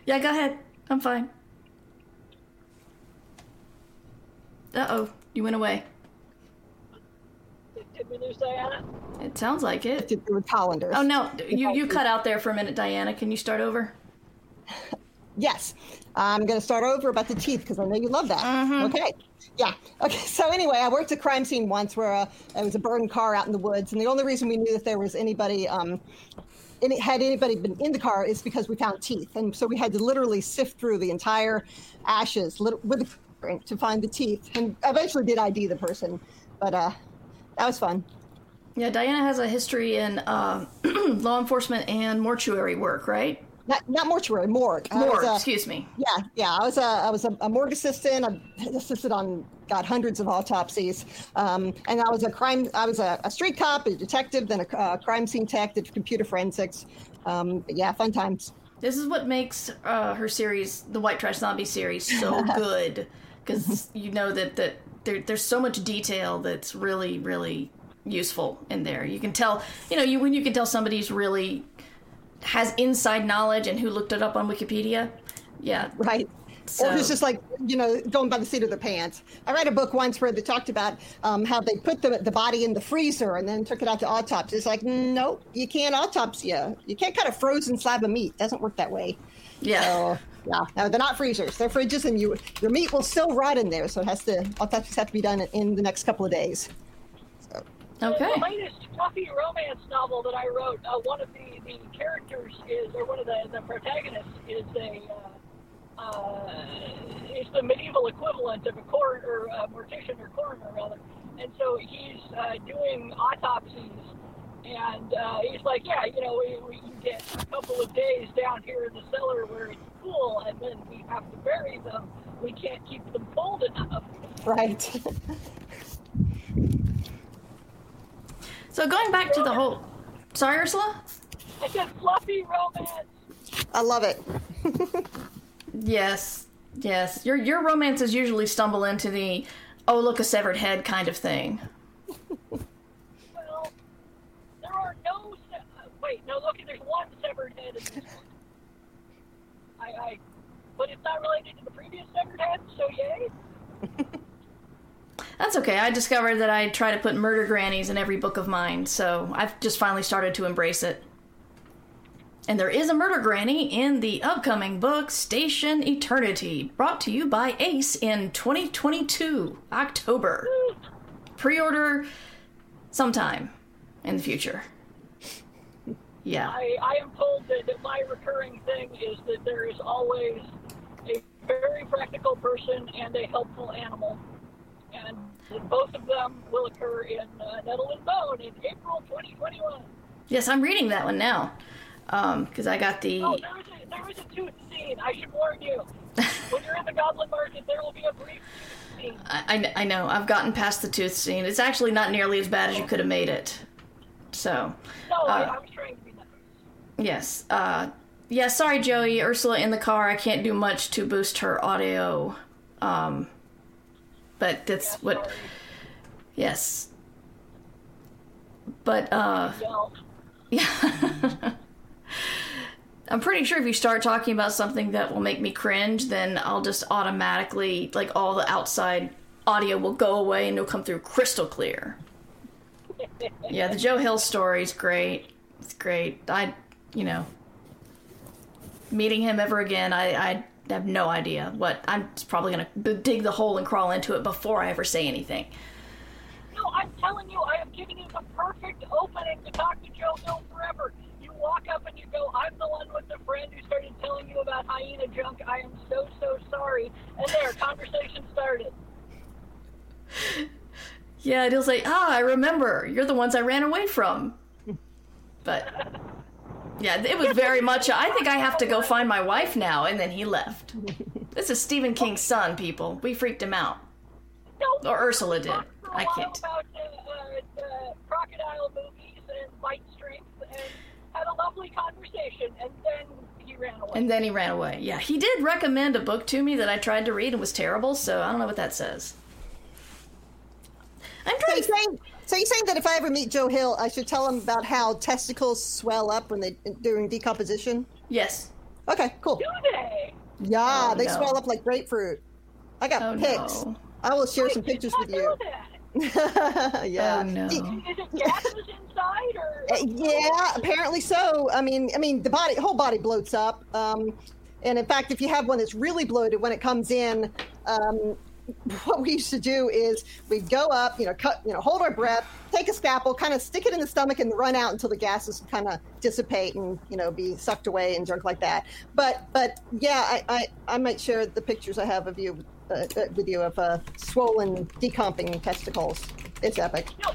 yeah, go ahead. I'm fine. Uh oh, you went away. Did, did we lose Diana? It sounds like it. to do with Hollanders. Oh no, you you cut out there for a minute, Diana. Can you start over? <laughs> Yes. I'm going to start over about the teeth because I know you love that. Okay. Yeah. Okay. So anyway, I worked a crime scene once where uh, there was a burned car out in the woods, and the only reason we knew that there was anybody, um, any, had anybody been in the car, is because we found teeth, and so we had to literally sift through the entire ashes lit- with a to find the teeth, and eventually did ID the person, but uh, that was fun. Yeah, Diana has a history in uh, <clears throat> law enforcement and mortuary work, right? Not not mortuary, morgue. Morgue, uh, excuse me. Yeah, yeah. I was a I was a, a morgue assistant. I assisted on got hundreds of autopsies, um, and I was a crime. I was a, a street cop, a detective, then a uh, crime scene tech, did computer forensics. Um, yeah, fun times. This is what makes uh, her series, the White Trash Zombie series, so <laughs> good because you know that that there, there's so much detail that's really really useful in there. You can tell, you know, you when you can tell somebody's really has inside knowledge and who looked it up on Wikipedia. Yeah, Right. So- Or who's just like, you know, going by the seat of their pants. I read a book once where they talked about um, how they put the, the body in the freezer and then took it out to autopsy. It's like, nope, you can't autopsy you. You can't cut a frozen slab of meat. doesn't work that way. yeah. So, yeah, no, they're not freezers. They're fridges, and you your meat will still rot in there. So it has to autopsies have to be done in, in the next couple of days. So, Okay. The latest fluffy romance novel that I wrote, uh, one of the, the characters is, or one of the, the protagonists is a, uh, uh, is the medieval equivalent of a coroner, or a mortician or coroner rather. And so he's uh, doing autopsies, and uh, he's like, yeah, you know, we, we you get a couple of days down here in the cellar where it's cool, and then we have to bury them. We can't keep them cold enough. right. So going back to the whole. Sorry, Ursula. I said fluffy romance. I love it. Yes, yes. Your your romances usually stumble into the oh look a severed head kind of thing. Well, there are no. Se- uh, wait, no. Look, there's one severed head in this one. I, I, but it's not related to the previous head. So yay. <laughs> That's okay. I discovered that I try to put murder grannies in every book of mine, so I've just finally started to embrace it. And there is a murder granny in the upcoming book Station Eternity, brought to you by Ace in 2022, October. Pre order sometime in the future. Yeah. I, I am told that, that my recurring thing is that there is always a very practical person and a helpful animal, and both of them will occur in uh, Nettle and Bone in April 2021. Yes, I'm reading that one now. Because I got the. Oh, there is a there a tooth scene. I should warn you. <laughs> when you're in the Goblin Market, there will be a brief tooth scene. I, I, I know. I've gotten past the tooth scene. It's actually not nearly as bad as you could have made it. So, No, I, Uh, I was trying to be nice. Yes. Uh, yeah, sorry, Joey. Ursula in the car. I can't do much to boost her audio. Um, but that's what. Sorry. Yes. But, uh, yeah. <laughs> I'm pretty sure if you start talking about something that will make me cringe, then I'll just automatically, like, all the outside audio will go away and it'll come through crystal clear. <laughs> Yeah, the Joe Hill story is great. It's great. I, you know, meeting him ever again, I, I have no idea what. I'm probably gonna b- dig the hole and crawl into it before I ever say anything. No, I'm telling you, I have given you the perfect opening to talk to Joe Hill forever. You walk up and you go, I'm the one with the friend who started telling you about hyena junk. I am so, so sorry. And there, conversation started. Yeah, and he'll say, "Ah, I remember. You're the ones I ran away from." But <laughs> yeah, it was very much. I think I have to go find my wife now, and then he left. This is Stephen King's son, people. We freaked him out, No, or Ursula did. talked for a I while can't. about uh, uh, uh, crocodile movies and bite strength and had a lovely conversation, and then he ran away. And then he ran away. Yeah, he did recommend a book to me that I tried to read and was terrible. So I don't know what that says. I'm trying. you're saying, so you're saying that if I ever meet Joe Hill, I should tell him about how testicles swell up when they during decomposition? Yes. Okay, cool. Do they? Yeah, Oh, they no. swell up like grapefruit. I got Oh, pics. no. I will share some I did pictures with you. know that. <laughs> yeah. Oh no. See, Is it gases inside or? Uh, yeah, apparently so. I mean, I mean, the body, whole body bloats up. Um, And in fact, if you have one that's really bloated, when it comes in, um, what we used to do is we'd go up, you know, cut, you know, hold our breath, take a scalpel, kind of stick it in the stomach, and run out until the gases kind of dissipate and you know be sucked away and junk like that. But but yeah, I I, I might share the pictures I have of you uh, uh, with you of uh, swollen, decomping testicles. It's epic. No,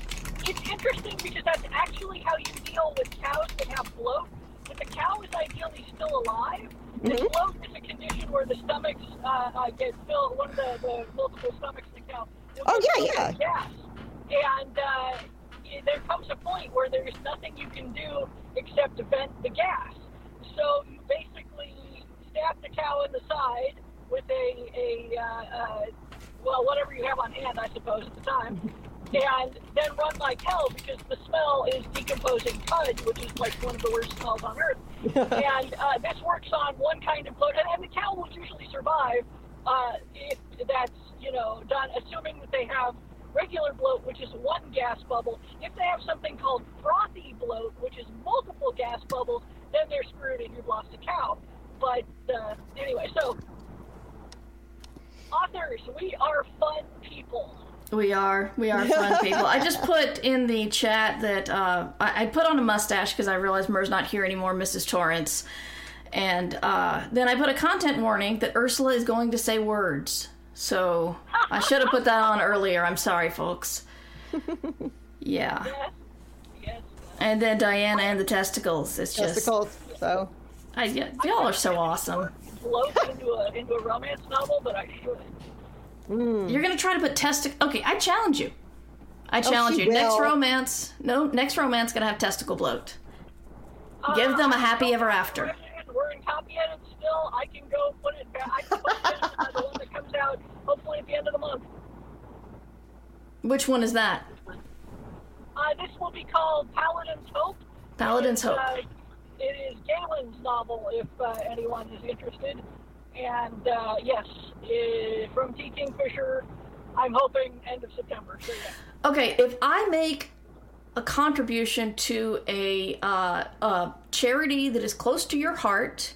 it's interesting because that's actually how you deal with cows that have bloat. If the cow is ideally still alive, the Mhm. bloat is a condition where the stomachs uh, uh, get filled, one of the, the multiple stomachs in the cow. Oh, yeah, yeah. with Gas. And uh, there comes a point where there's nothing you can do except to vent the gas. So you basically stab the cow in the side with a, a uh, uh, well, whatever you have on hand, I suppose, at the time, and then run like hell because the smell is decomposing cud, which is like one of the worst smells on earth. <laughs> and uh, this works on one kind of bloat, and, and the cow will usually survive uh, if that's you know done, assuming that they have regular bloat, which is one gas bubble. If they have something called frothy bloat, which is multiple gas bubbles, then they're screwed and you've lost a cow. But uh, anyway, so authors, we are fun people. We are. We are fun <laughs> people. I just put in the chat that uh, I, I put on a mustache because I realized Mur's not here anymore, Mrs. Torrance. And uh, then I put a content warning that Ursula is going to say words. So I should have put that on earlier. I'm sorry, folks. <laughs> Yeah. Yes, yes. And then Diana and the testicles. It's just. Testicles. So I, yeah, y'all are so awesome. Bloat into a into a romance novel, but I should. You're gonna try to put testic. Okay, I challenge you. I challenge she you. Next romance, no, next romance gonna have testicle bloat. Give them a happy ever after. We're in- We're in copy edit still. I can go put it back. I can put it in uh, the one that comes out hopefully at the end of the month. Which one is that? Uh, this will be called Paladin's Hope. Paladin's Hope. Uh, it is Galen's novel, if uh, anyone is interested. And uh, yes, uh, from T. Kingfisher, I'm hoping end of September. So yeah. Okay, if I make a contribution to a, uh, a charity that is close to your heart,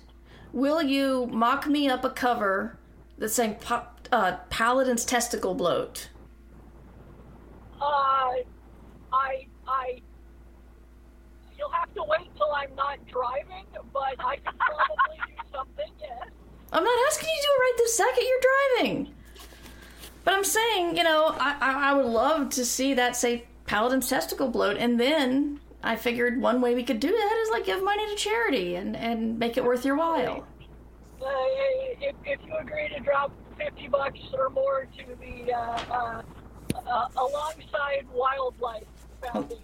will you mock me up a cover that's saying uh, Paladin's testicle bloat? Uh, I, I, you'll have to wait till I'm not driving, but I can probably do something. Yes. I'm not asking you to do it right this second. You're driving. But I'm saying, you know, I, I, I would love to see that say Paladin's testicle bloat, and then I figured one way we could do that is like give money to charity and, and make it worth your while. Uh, if, if you agree to drop 50 bucks or more to the uh, uh, uh, Alongside Wildlife Foundation,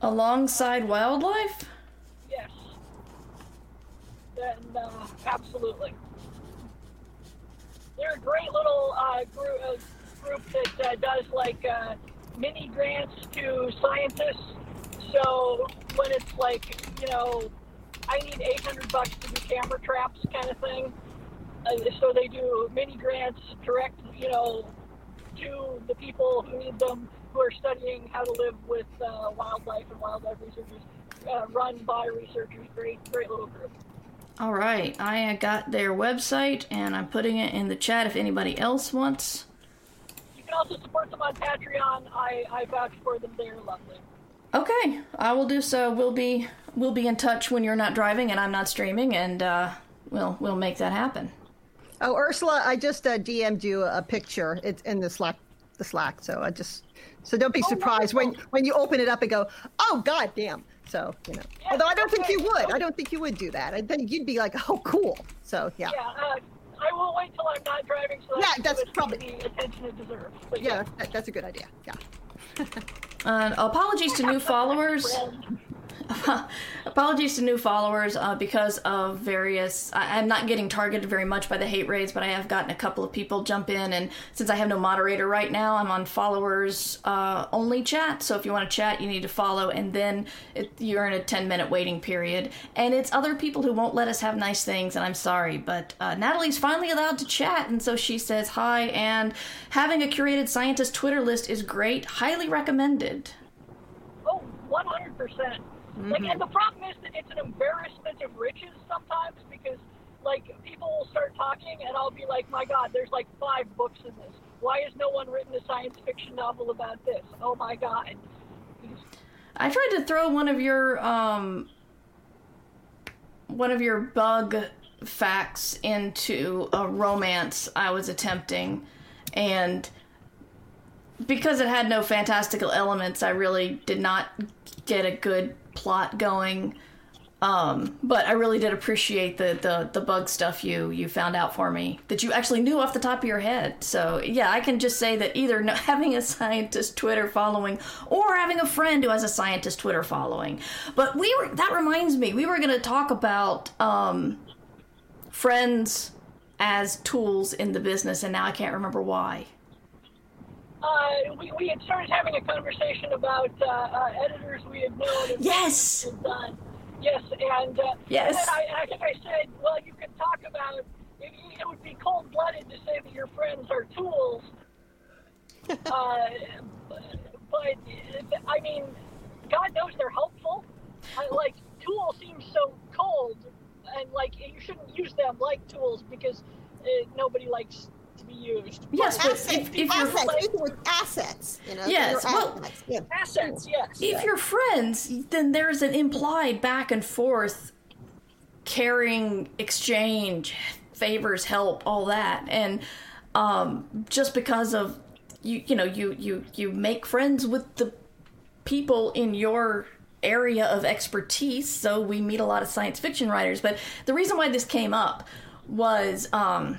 Alongside wildlife? yes, then uh, absolutely. They're a great little uh, group, uh, group that uh, does like uh, mini grants to scientists. So when it's like, you know, I need 800 bucks to do camera traps kind of thing. Uh, so they do mini grants direct, you know, to the people who need them, who are studying how to live with uh, wildlife and wildlife researchers, uh, run by researchers. Great, great little group. All right, I got their website and I'm putting it in the chat if anybody else wants. You can also support them on Patreon. I, I vouch for them. They're lovely. Okay, I will do so. We'll be we'll be in touch when you're not driving and I'm not streaming, and uh, we'll we'll make that happen. Oh, Ursula, I just uh, DM'd you a picture. It's in the Slack, the Slack. So I just, so don't be surprised when when you open it up and go, oh God damn. So you know, although I don't think you would. I don't think you would do that. I think you'd be like, oh cool. So yeah, Yeah, uh, I will wait till I'm not driving so Yeah, that's probably- the attention it deserves. But yeah, that, that's a good idea. Yeah. <laughs> Uh, apologies to new <laughs> followers. <laughs> Apologies to new followers uh, because of various. I, I'm not getting targeted very much by the hate raids, but I have gotten a couple of people jump in, and since I have no moderator right now, I'm on followers uh, only chat. So if you want to chat, you need to follow, and then it, you're in a 10 minute waiting period. And it's other people who won't let us have nice things, and I'm sorry, but uh, Natalie's finally allowed to chat, and so she says hi. And having a curated scientist Twitter list is great, highly recommended. Oh, 100%. Like, and the problem is that it's an embarrassment of riches sometimes because, like people will start talking, and I'll be like, my God, there's like five books in this. Why has no one written a science fiction novel about this? Oh my God. I tried to throw one of your um one of your bug facts into a romance I was attempting and because it had no fantastical elements I really did not get a good plot going um, but I really did appreciate the, the the bug stuff you you found out for me that you actually knew off the top of your head. So yeah, I can just say that either <laughs> having a scientist Twitter following or having a friend who has a scientist Twitter following. But we were that reminds me we were going to talk about um, friends as tools in the business, and now I can't remember why. Uh, we, we had started having a conversation about uh, uh, editors we had known. And Yes. done. Yes, and uh, Yes. And then I, I think I said, well, you could talk about it. It would be cold blooded to say that your friends are tools. <laughs> uh, but I mean, God knows they're helpful. I, like tool seems so cold, and like you shouldn't use them like tools because uh, nobody likes be used. Yes, but Assets, if, if you're assets, with assets, you know. Yes, well- assets, yeah. Assets, yes. if you're friends, then there's an implied back and forth, caring exchange, favors, help, all that, and um, just because of you, you know, you you you make friends with the people in your area of expertise. So we meet a lot of science fiction writers, but the reason why this came up was. Um,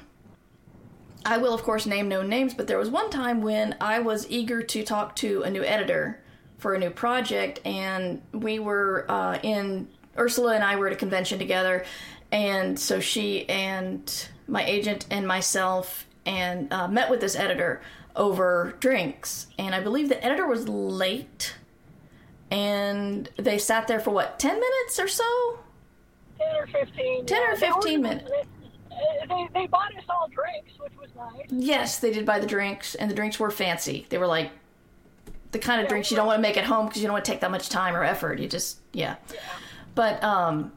I will, of course, name no names, but there was one time when I was eager to talk to a new editor for a new project, and we were uh, in Ursula and I were at a convention together, and so she and my agent and myself and uh, met with this editor over drinks, and I believe the editor was late, and they sat there for what ten minutes or so. 10 or 15. 10 or yeah. 15 ordered- minutes. They, they bought us all drinks, which was nice. Yes, they did buy the drinks, and the drinks were fancy. They were like the kind of drinks you don't want to make at home because you don't want to take that much time or effort. You just, yeah. But um,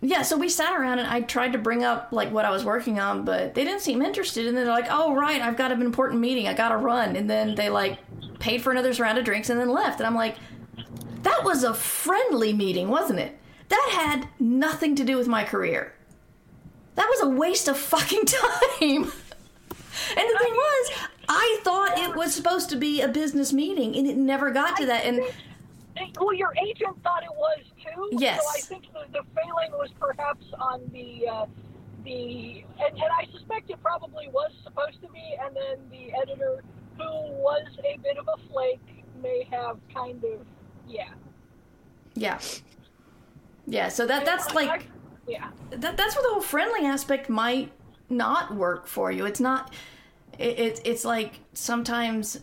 yeah. So we sat around, and I tried to bring up like what I was working on, but they didn't seem interested. And then they're like, "Oh, right, I've got an important meeting. I got to run." And then they like paid for another round of drinks and then left. And I'm like, that was a friendly meeting, wasn't it? That had nothing to do with my career. That was a waste of fucking <laughs> time. And the thing was, I thought it was supposed to be a business meeting, and it never got to that. And Well, your agent thought it was too. Yes. So I think the, the failing was perhaps on the uh, the and, and I suspect it probably was supposed to be, and then the editor, who was a bit of a flake, may have kind of yeah. yeah, yeah. So that that's like yeah. that, that's where the whole friendly aspect might not work for you. It's not. It, it it's like sometimes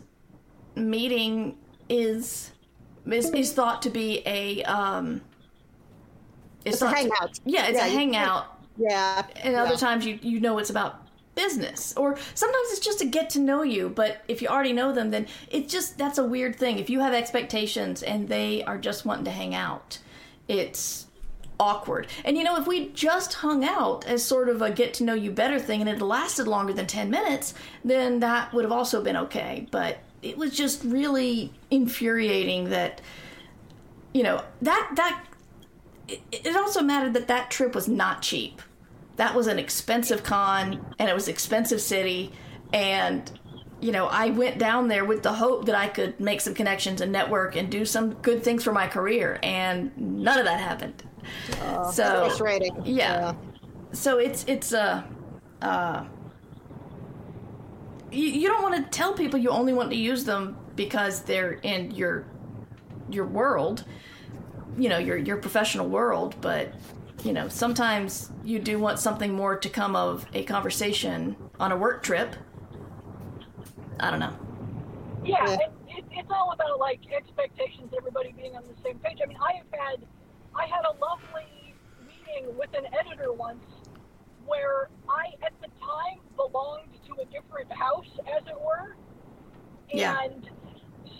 meeting is is, is thought to be a um. It's a not- hangout. Yeah, it's Yeah, a hangout. Yeah. and other yeah. times you you know it's about business or sometimes it's just to get to know you but if you already know them then it just that's a weird thing if you have expectations and they are just wanting to hang out it's awkward and you know if we just hung out as sort of a get to know you better thing and it lasted longer than 10 minutes then that would have also been okay but it was just really infuriating that you know that that it, also mattered that that trip was not cheap. That was an expensive con, and it was expensive city, and you know I went down there with the hope that I could make some connections and network and do some good things for my career, and none of that happened. So Frustrating. yeah. so it's it's a uh, uh, you, you don't want to tell people you only want to use them because they're in your your world you know your your professional world but you know sometimes you do want something more to come of a conversation on a work trip i don't know Yeah, Yeah. It, it, it's all about like expectations, everybody being on the same page. I mean, I have had, I had a lovely meeting with an editor once, where I at the time belonged to a different house, as it were, Yeah. and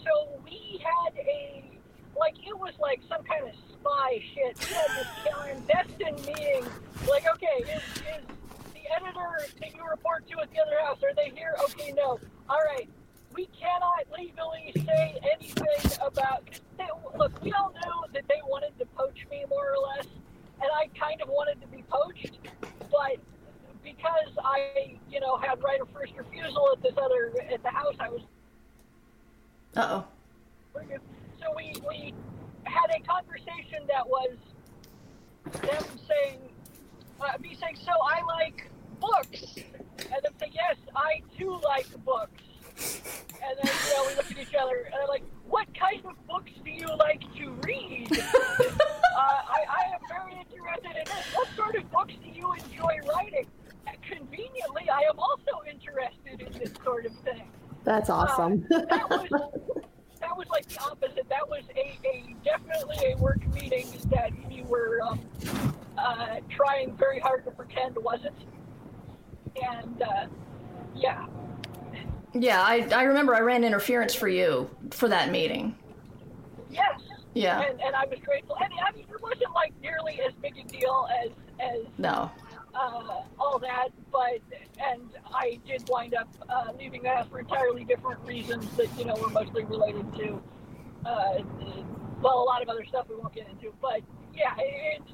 so we had a like it was like some kind of spy shit. We had this clandestine meeting. Like, okay, is, is the editor that you report to at the other house, are they here? Okay, no. All right. We cannot legally say anything about. They, look, we all knew that they wanted to poach me more or less, and I kind of wanted to be poached, but because I, you know, had right of first refusal at this other at the house I was Uh oh. so we, we had a conversation that was them saying, uh, me saying, so I like books. And them saying, yes, I too like books. And then, you know, we look at each other and I'm like, what kind of books do you like to read? <laughs> uh, I, I am very interested in this. What sort of books do you enjoy writing? And conveniently, I am also interested in this sort of thing. That's awesome. Uh, that was that was like the opposite. That was a, a definitely a work meeting that we were um, uh, trying very hard to pretend wasn't. And uh, yeah, Yeah, I, I remember I ran interference for you for that meeting. yes. Yeah. And, and I was grateful. And I mean, it wasn't like nearly as big a deal as as No. uh, all that, but and I did wind up uh, leaving that for entirely different reasons that you know were mostly related to, uh, well, a lot of other stuff we won't get into. But yeah, it's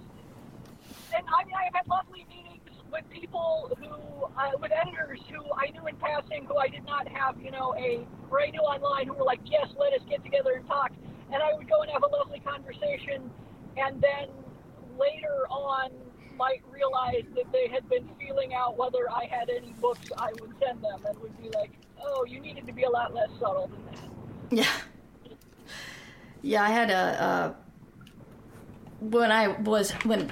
and I mean I've had lovely meetings with people who, uh, with editors who I knew in passing, who I did not have, you know, a or I knew online who were like, yes, let us get together and talk, and I would go and have a lovely conversation, and then later on might realize that they had been feeling out whether I had any books I would send them and would be like, oh, you needed to be a lot less subtle than that. Yeah. Yeah, I had a uh, when I was when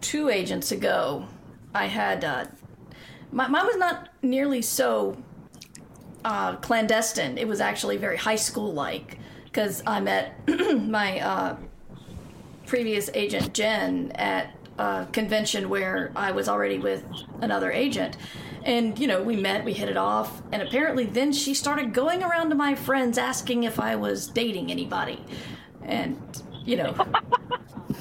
two agents ago, I had uh, my, mine was not nearly so uh, clandestine. It was actually very high school like because I met <clears throat> my uh, previous agent Jen at a convention where I was already with another agent. And, you know, we met, we hit it off, and apparently then she started going around to my friends asking if I was dating anybody. And, you know,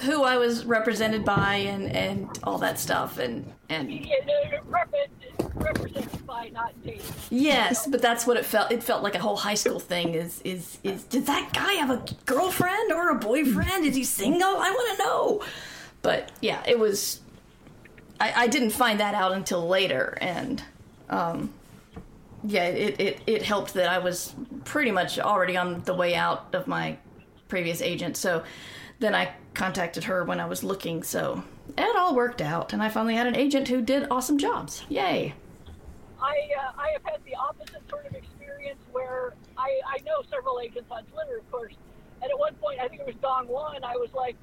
who I was represented by and, and all that stuff. And, and Yeah, no, rep- represented by not dating. Yes, but that's what it felt. It felt like a whole high school thing. Is is is? Did that guy have a girlfriend or a boyfriend? Is he single? I want to know. But yeah, it was. I, I didn't find that out until later, and um, yeah, it, it it helped that I was pretty much already on the way out of my previous agent. So then I contacted her when I was looking. So it all worked out, and I finally had an agent who did awesome jobs. Yay! I uh, I have had the opposite sort of experience where I I know several agents on Twitter, of course, and at one point I think it was DongWon. I was like,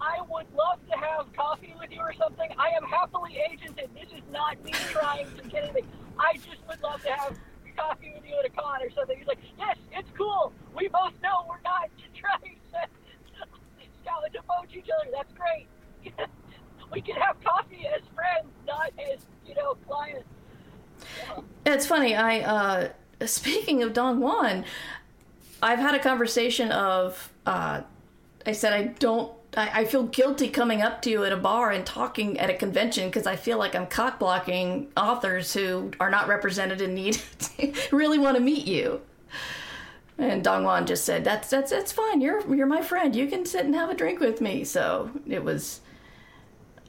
I would love to have coffee with you or something. I am happily agented. This is not me trying to get anything. I just would love to have coffee with you at a con or something. He's like, yes, it's cool. We both know we're not <laughs> trying to, each other. That's great. <laughs> we can have coffee as friends, not as you know clients. It's funny. I uh, speaking of DongWon, I've had a conversation of. Uh, I said I don't. I, I feel guilty coming up to you at a bar and talking at a convention because I feel like I'm cock blocking authors who are not represented and need <laughs> really want to meet you. And DongWon just said, "That's that's that's fine. You're you're my friend. You can sit and have a drink with me." So it was.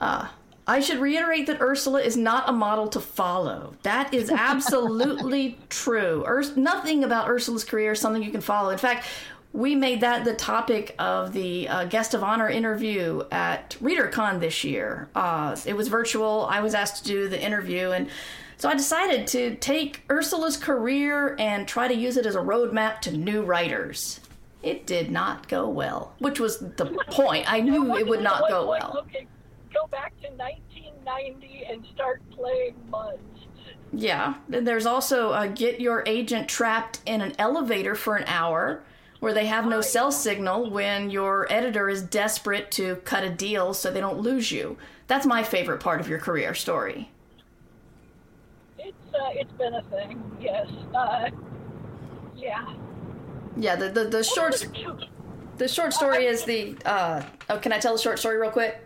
Uh, I should reiterate that Ursula is not a model to follow. That is <laughs> absolutely true. Urs- nothing about Ursula's career is something you can follow. In fact, we made that the topic of the uh, guest of honor interview at ReaderCon this year. Uh, it was virtual. I was asked to do the interview, and so I decided to take Ursula's career and try to use it as a roadmap to new writers. It did not go well, which was the point. I knew it would not go well. Okay, go back to 1990 and start playing Muds. Yeah. Then there's also uh, get your agent trapped in an elevator for an hour where they have no cell signal when your editor is desperate to cut a deal so they don't lose you. That's my favorite part of your career story. It's uh, it's been a thing, yes. Uh, yeah. Yeah, the the, the short the short story is the. Uh, oh, can I tell the short story real quick?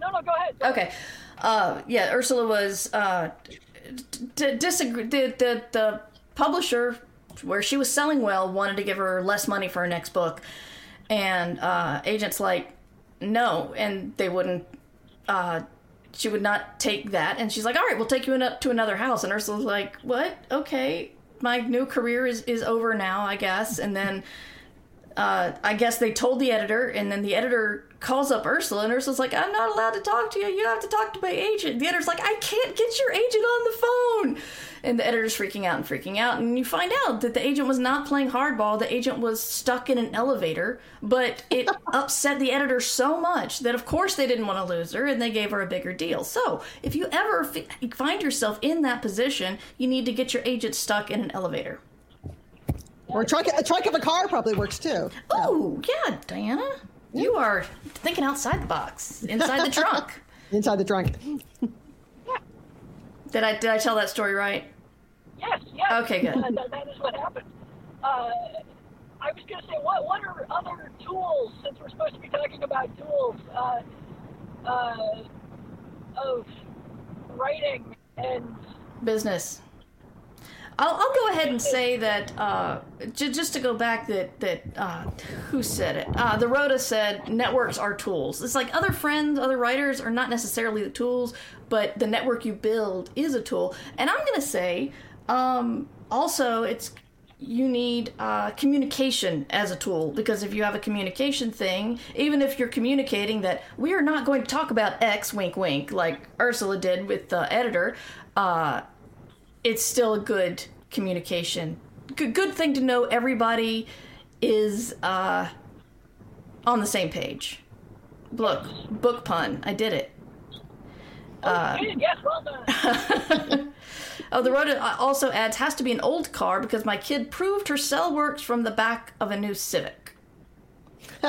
No, no, go ahead. Okay. Uh, yeah, Ursula was uh, d- disagree. The, the the publisher where she was selling well wanted to give her less money for her next book, and uh, agents like no, and they wouldn't. Uh, she would not take that, and she's like, "All right, we'll take you in, to another house." And Ursula's like, "What? Okay, my new career is is over now, I guess." And then uh, I guess they told the editor, and then the editor calls up Ursula, and Ursula's like, I'm not allowed to talk to you. You have to talk to my agent. The editor's like, I can't get your agent on the phone. And the editor's freaking out and freaking out. And you find out that the agent was not playing hardball. The agent was stuck in an elevator, but it <laughs> upset the editor so much that, of course, they didn't want to lose her, and they gave her a bigger deal. So if you ever f- find yourself in that position, you need to get your agent stuck in an elevator. Or a trunk, a trunk of a car probably works too. Oh, yeah, Diana. You are thinking outside the box, inside the trunk. <laughs> Inside the trunk. <laughs> Did I did I tell that story right? Yes, yes. Okay, good. Uh, that, that is what happened. Uh, I was going to say, what what are other tools, since we're supposed to be talking about tools, uh, uh, of writing and Business. I'll, I'll go ahead and say that uh, j- just to go back that that uh, who said it? Uh, the Rhoda said networks are tools. It's like other friends, other writers are not necessarily the tools, but the network you build is a tool. And I'm gonna say um, also it's you need uh, communication as a tool because if you have a communication thing, even if you're communicating that we are not going to talk about X, wink, wink, like Ursula did with the editor, uh, it's still a good communication. Good, good thing to know everybody is uh, on the same page. Look, book pun. I did it. Uh, yes, well done. <laughs> Oh, the road also adds has to be an old car because my kid proved her cell works from the back of a new Civic. <laughs>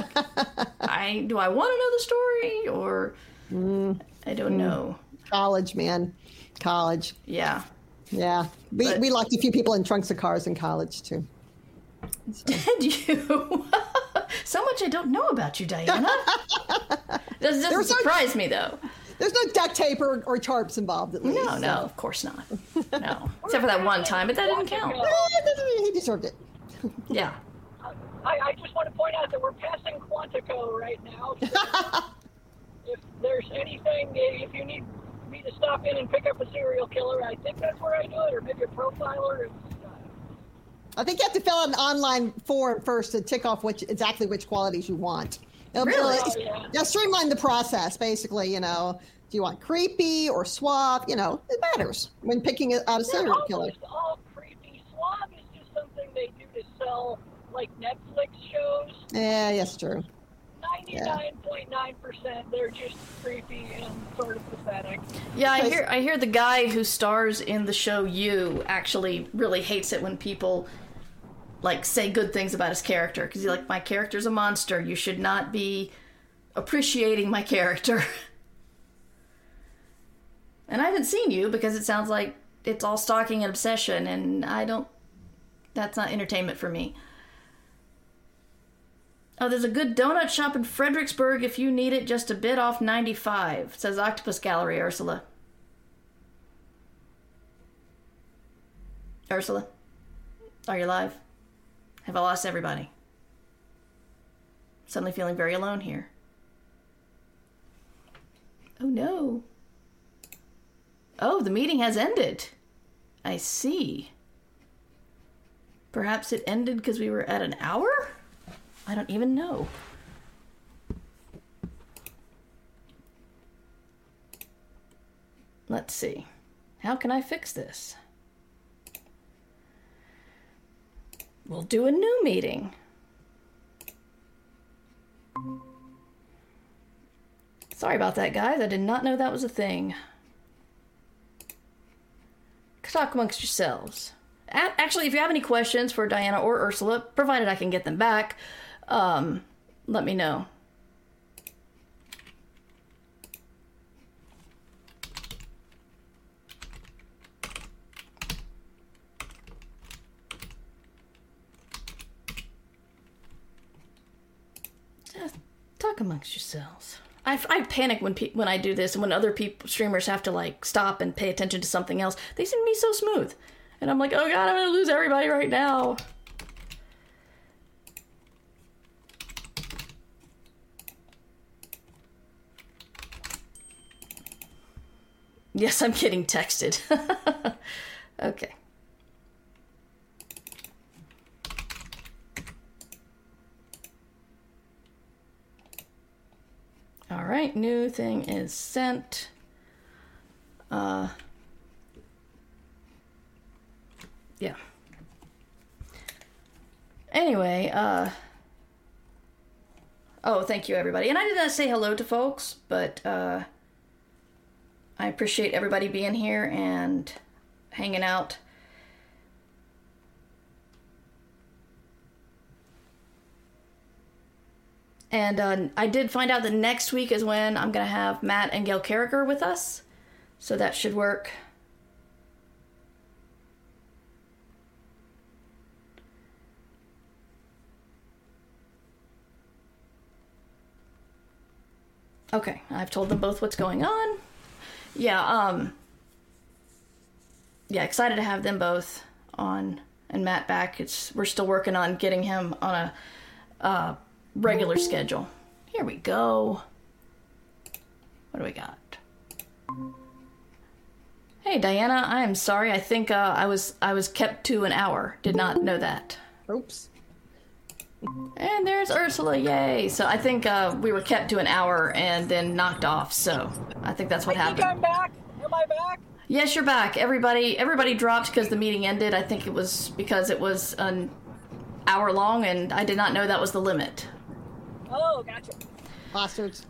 I do I want to know the story or I don't know. College, man. College. Yeah. Yeah. We, But- we locked a few people in trunks of cars in college too. <laughs> Did you? <laughs> so much I don't know about you, Diana. <laughs> This doesn't There's no- surprise me though. There's no duct tape or, or tarps involved at least. No, no, of course not. No, except for that one time, but that didn't count. He deserved it. Yeah. I, I just want to point out that we're passing Quantico right now. So if there's anything, if you need to stop in and pick up a serial killer, I think that's where I do it, or maybe a profiler. Uh, I think you have to fill out an online form first to tick off which exactly which qualities you want. It'll- Really? it'll- Oh, yeah. Streamline the process, basically. You know, do you want creepy or suave? You know, it matters when picking out a serial killer. almost all creepy. Swab is just something they do to sell, like Netflix shows. Yeah, yes, true. 99.9% they're just creepy and sort of pathetic. Yeah, I Because- hear I hear the guy who stars in the show You actually really hates it when people like say good things about his character because he's like my character's a monster. You should not be appreciating my character. <laughs> and I haven't seen You because it sounds like it's all stalking and obsession and I don't that's not entertainment for me. Oh, there's a good donut shop in Fredericksburg if you need it, just a bit off 95, says Octopus Gallery, Ursula. Ursula? Are you alive? Have I lost everybody? Suddenly feeling very alone here. Oh no. Oh, the meeting has ended. I see. Perhaps it ended because we were at an hour? I don't even know. Let's see. How can I fix this? We'll do a new meeting. Sorry about that, guys. I did not know that was a thing. Talk amongst yourselves. Actually, if you have any questions for Diana or Ursula, provided I can get them back, um, let me know. Just talk amongst yourselves. I, I panic when pe- when I do this and when other people streamers have to like stop and pay attention to something else. They seem to be so smooth, and I'm like, oh god, I'm gonna lose everybody right now. Yes, I'm getting texted. <laughs> okay. All right, new thing is sent. Uh, yeah. Anyway, uh, oh, thank you, everybody. And I did not say hello to folks, but uh, I appreciate everybody being here and hanging out. And uh, I did find out that next week is when I'm going to have Matt and Gail Carriger with us. So that should work. Okay, I've told them both what's going on. Yeah, um Yeah, excited to have them both on and Matt back. It's we're still working on getting him on a uh regular schedule. Here we go. What do we got? Hey Diana, I am sorry. I think uh, I was I was kept to an hour. Did not know that. Oops. And there's Ursula, yay! So I think uh, we were kept to an hour and then knocked off. So I think that's what I think happened. I'm back. Am I back? Yes, you're back. Everybody, everybody dropped because the meeting ended. I think it was because it was an hour long, and I did not know that was the limit. Oh, gotcha. Bastards.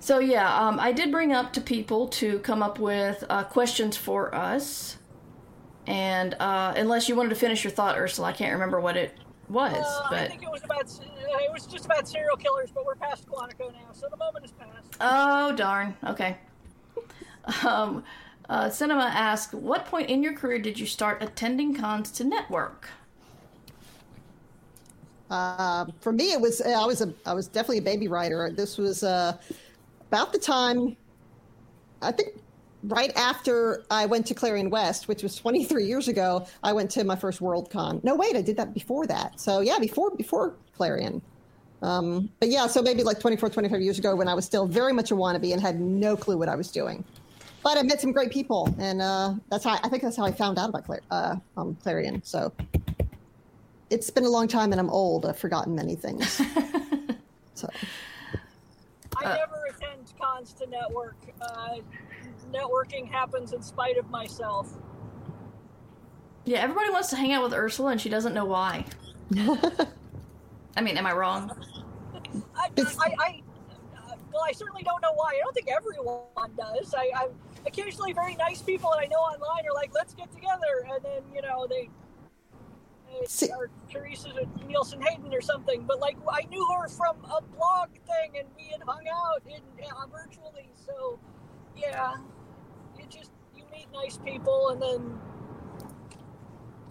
So yeah, um, I did bring up to people to come up with uh, questions for us, and uh, unless you wanted to finish your thought, Ursula, I can't remember what it was, Uh, I but think it was about uh, it was just about serial killers, but we're past Quantico now, so the moment is past. oh darn, okay. Um, uh, Cinema asked, "What point in your career did you start attending cons to network?" Uh, for me, it was I was a I was definitely a baby writer. This was uh, about the time, I think, right after I went to Clarion West, which was 23 years ago. I went to my first Worldcon. No, wait, I did that before that. So yeah, before before Clarion. Um, but yeah, so maybe like 24, 25 years ago when I was still very much a wannabe and had no clue what I was doing. But I met some great people, and uh, that's how I think that's how I found out about Clar- uh, um, Clarion. So it's been a long time, and I'm old. I've forgotten many things. <laughs> so I Uh, never attend cons to network. Uh, networking happens in spite of myself. Yeah, everybody wants to hang out with Ursula, and she doesn't know why. <laughs> I mean, am I wrong? I, I, I uh, well, I certainly don't know why. I don't think everyone does. I, I occasionally very nice people that I know online are like, "Let's get together," and then you know they. they See- are Teresa Nielsen Hayden or something, but like I knew her from a blog thing, and we had hung out in uh, virtually. So, yeah, you just you meet nice people, and then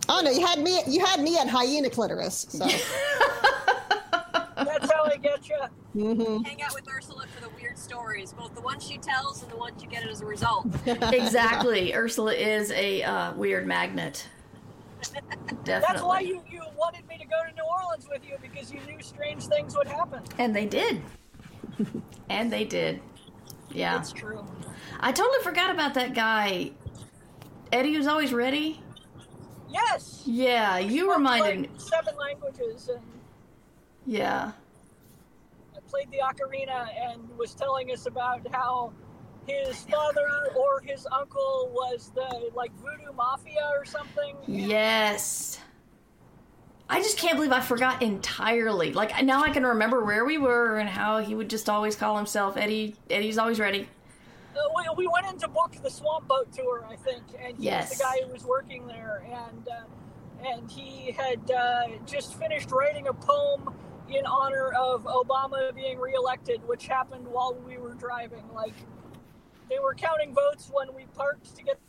Oh no, you had me. You had me at hyena clitoris. So <laughs> that's how I get you. hmm Hang out with Ursula for the weird stories, both the ones she tells and the ones you get as a result. <laughs> exactly. Ursula is a uh, weird magnet. Definitely. That's why you, you wanted me to go to New Orleans with you because you knew strange things would happen. And they did. and they did. Yeah. It's true. I totally forgot about that guy. Eddie was always ready. Yes. Yeah, you reminded me. like, seven languages, and Yeah. I played the ocarina and was telling us about how his father or his uncle was the like voodoo mafia or something. Yes. I just can't believe I forgot entirely. Like now I can remember where we were and how he would just always call himself Eddie. Eddie's always ready. Uh, we, we went in to book the swamp boat tour, I think, and he Yes. was the guy who was working there, and uh, and he had uh, just finished writing a poem in honor of Obama being reelected, which happened while we were driving. Like they were counting votes when we parked to get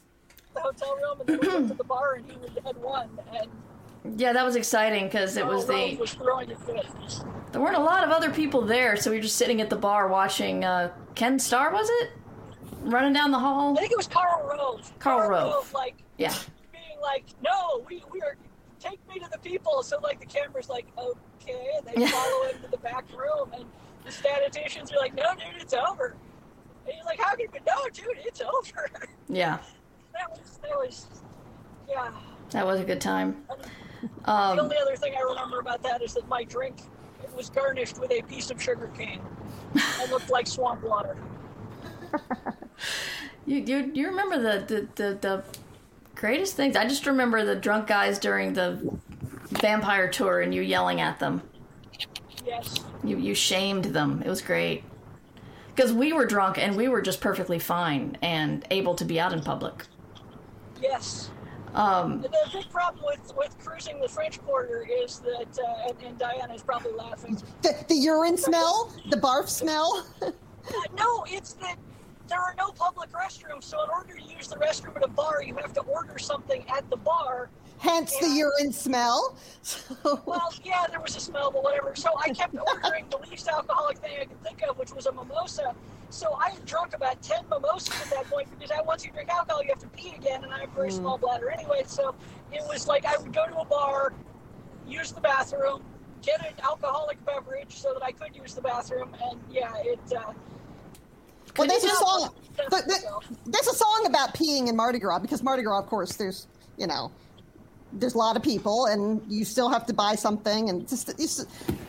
the hotel room, and then we went to the bar, and he had won, and Yeah, that was exciting because it was the was throwing a fit. there weren't a lot of other people there, so we were just sitting at the bar watching uh, Ken Starr, was it? Running down the hall. I think it was Karl Rove. Karl Rove. like Yeah. being like, "No, we we are take me to the people." So like the camera's like, "Okay," and they Yeah. follow him to the back room, and the statisticians are like, "No, dude, it's over." And he's like, "How can you?" No, dude, it's over. Yeah, <laughs> that was that was, yeah. that was a good time. The Um, only other thing I remember about that is that my drink was garnished with a piece of sugar cane. It looked like swamp water. <laughs> you, you you remember the, the the the greatest things? I just remember the drunk guys during the vampire tour and you yelling at them. Yes. You you shamed them. It was great. Because we were drunk and we were just perfectly fine and able to be out in public. Yes. Um, The big problem with, with cruising the French Quarter is that, uh, and, and Diana is probably laughing. The, the urine smell, the barf smell. Uh, no, it's that there are no public restrooms, so in order to use the restroom at a bar, you have to order something at the bar. Hence the urine smell. So, <laughs> Well, yeah, there was a smell, but whatever. So I kept ordering the least alcoholic thing I could think of, which was a mimosa. So I had drunk about 10 mimosas at that point because I, once you drink alcohol, you have to pee again, and I have a very small bladder anyway. So it was like I would go to a bar, use the bathroom, get an alcoholic beverage so that I could use the bathroom, and yeah, it. Uh, well, there's a song. But there's a song about peeing in Mardi Gras because Mardi Gras, of course, there's you know, there's a lot of people, and you still have to buy something, and just it's,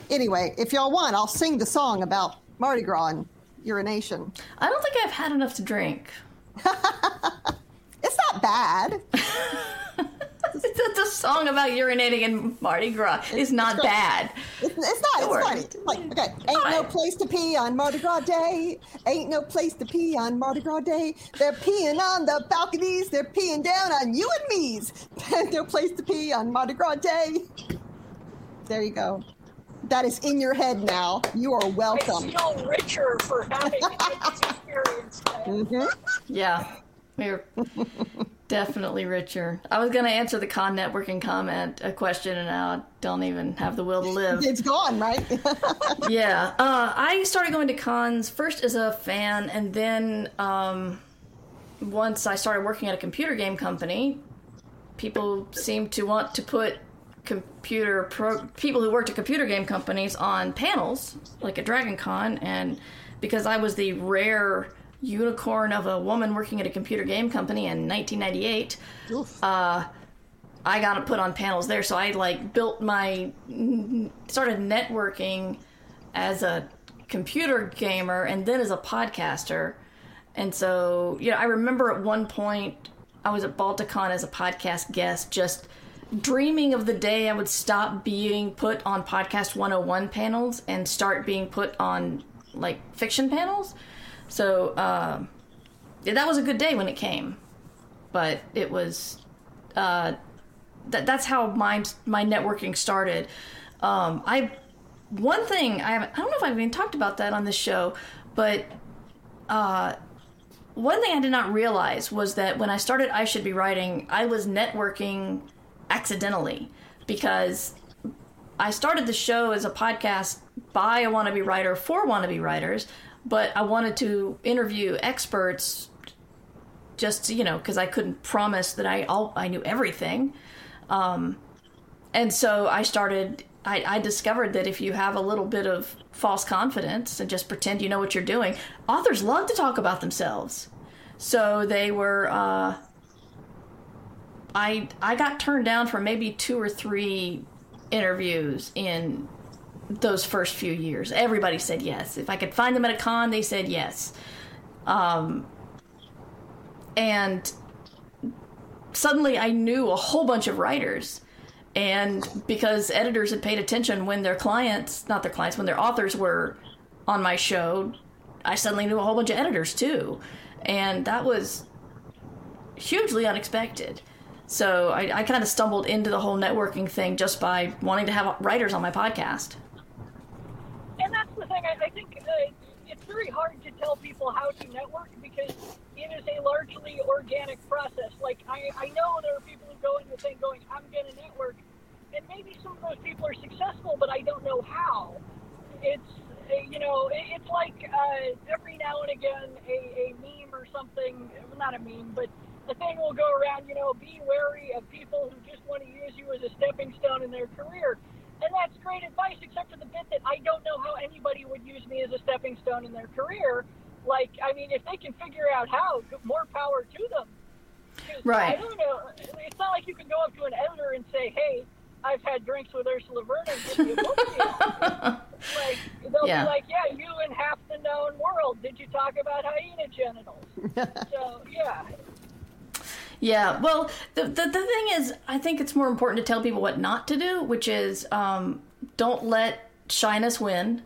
anyway. If y'all want, I'll sing the song about Mardi Gras and urination. I don't think I've had enough to drink. <laughs> It's not bad. <laughs> It's a song about urinating in Mardi Gras. It's not bad. It's, it's not. Don't worry. It's funny. Like, okay, ain't no place to pee on Mardi Gras Day. Ain't no place to pee on Mardi Gras Day. They're peeing on the balconies. They're peeing down on you and me's. <laughs> no place to pee on Mardi Gras Day. There you go. That is in your head now. You are welcome. I welcome. feel richer for having this experience. <laughs> Mhm. Yeah, we're <laughs> definitely richer. I was going to answer the con networking comment, a question, and now I don't even have the will to live. It's gone, right? <laughs> yeah, uh, I started going to cons first as a fan, and then um, once I started working at a computer game company, people seemed to want to put computer pro- people who worked at computer game companies on panels like at Dragon Con, and because I was the rare unicorn of a woman working at a computer game company in 1998 uh, I got put on panels there. So I like built my started networking as a computer gamer and then as a podcaster. And so, you know, I remember at one point I was at Balticon as a podcast guest, just dreaming of the day I would stop being put on Podcast 101 panels and start being put on like fiction panels. So, uh, yeah, that was a good day when it came. But it was uh, that that's how my my networking started. Um, I one thing I haven't, I don't know if I've even talked about that on this show, but uh, one thing I did not realize was that when I started I should be writing, I was networking accidentally because I started the show as a podcast by a wannabe writer for wannabe writers, but I wanted to interview experts just you know because I couldn't promise that I all I knew everything, um, and so I started. I, I discovered that if you have a little bit of false confidence and just pretend you know what you're doing, authors love to talk about themselves. So they were. Uh, I I got turned down for maybe two or three interviews in those first few years. Everybody said yes. If I could find them at a con, they said yes. Um, and suddenly I knew a whole bunch of writers. And because editors had paid attention when their clients, not their clients, when their authors were on my show, I suddenly knew a whole bunch of editors too. And that was hugely unexpected. So I, I kind of stumbled into the whole networking thing just by wanting to have writers on my podcast. And that's the thing. I, I think uh, it's very hard to tell people how to network because it is a largely organic process. Like I, I know there are people who go into the thing going, "I'm going to network," and maybe some of those people are successful, but I don't know how. It's uh, you know, it's like uh, every now and again a, a meme or something, not a meme, but a thing will go around, you know, be wary of people who just want to use you as a stepping stone in their career. And that's great advice, except for the bit that I don't know how anybody would use me as a stepping stone in their career. Like, I mean, if they can figure out how, more power to them. Right. I don't know. It's not like you can go up to an editor and say, hey, I've had drinks with Ursula Vernon. Give me a <laughs> book like they'll Yeah. be like, yeah, you and half the known world. Did you talk about hyena genitals? <laughs> so yeah, Yeah, well, the, the the thing is, I think it's more important to tell people what not to do, which is um, don't let shyness win,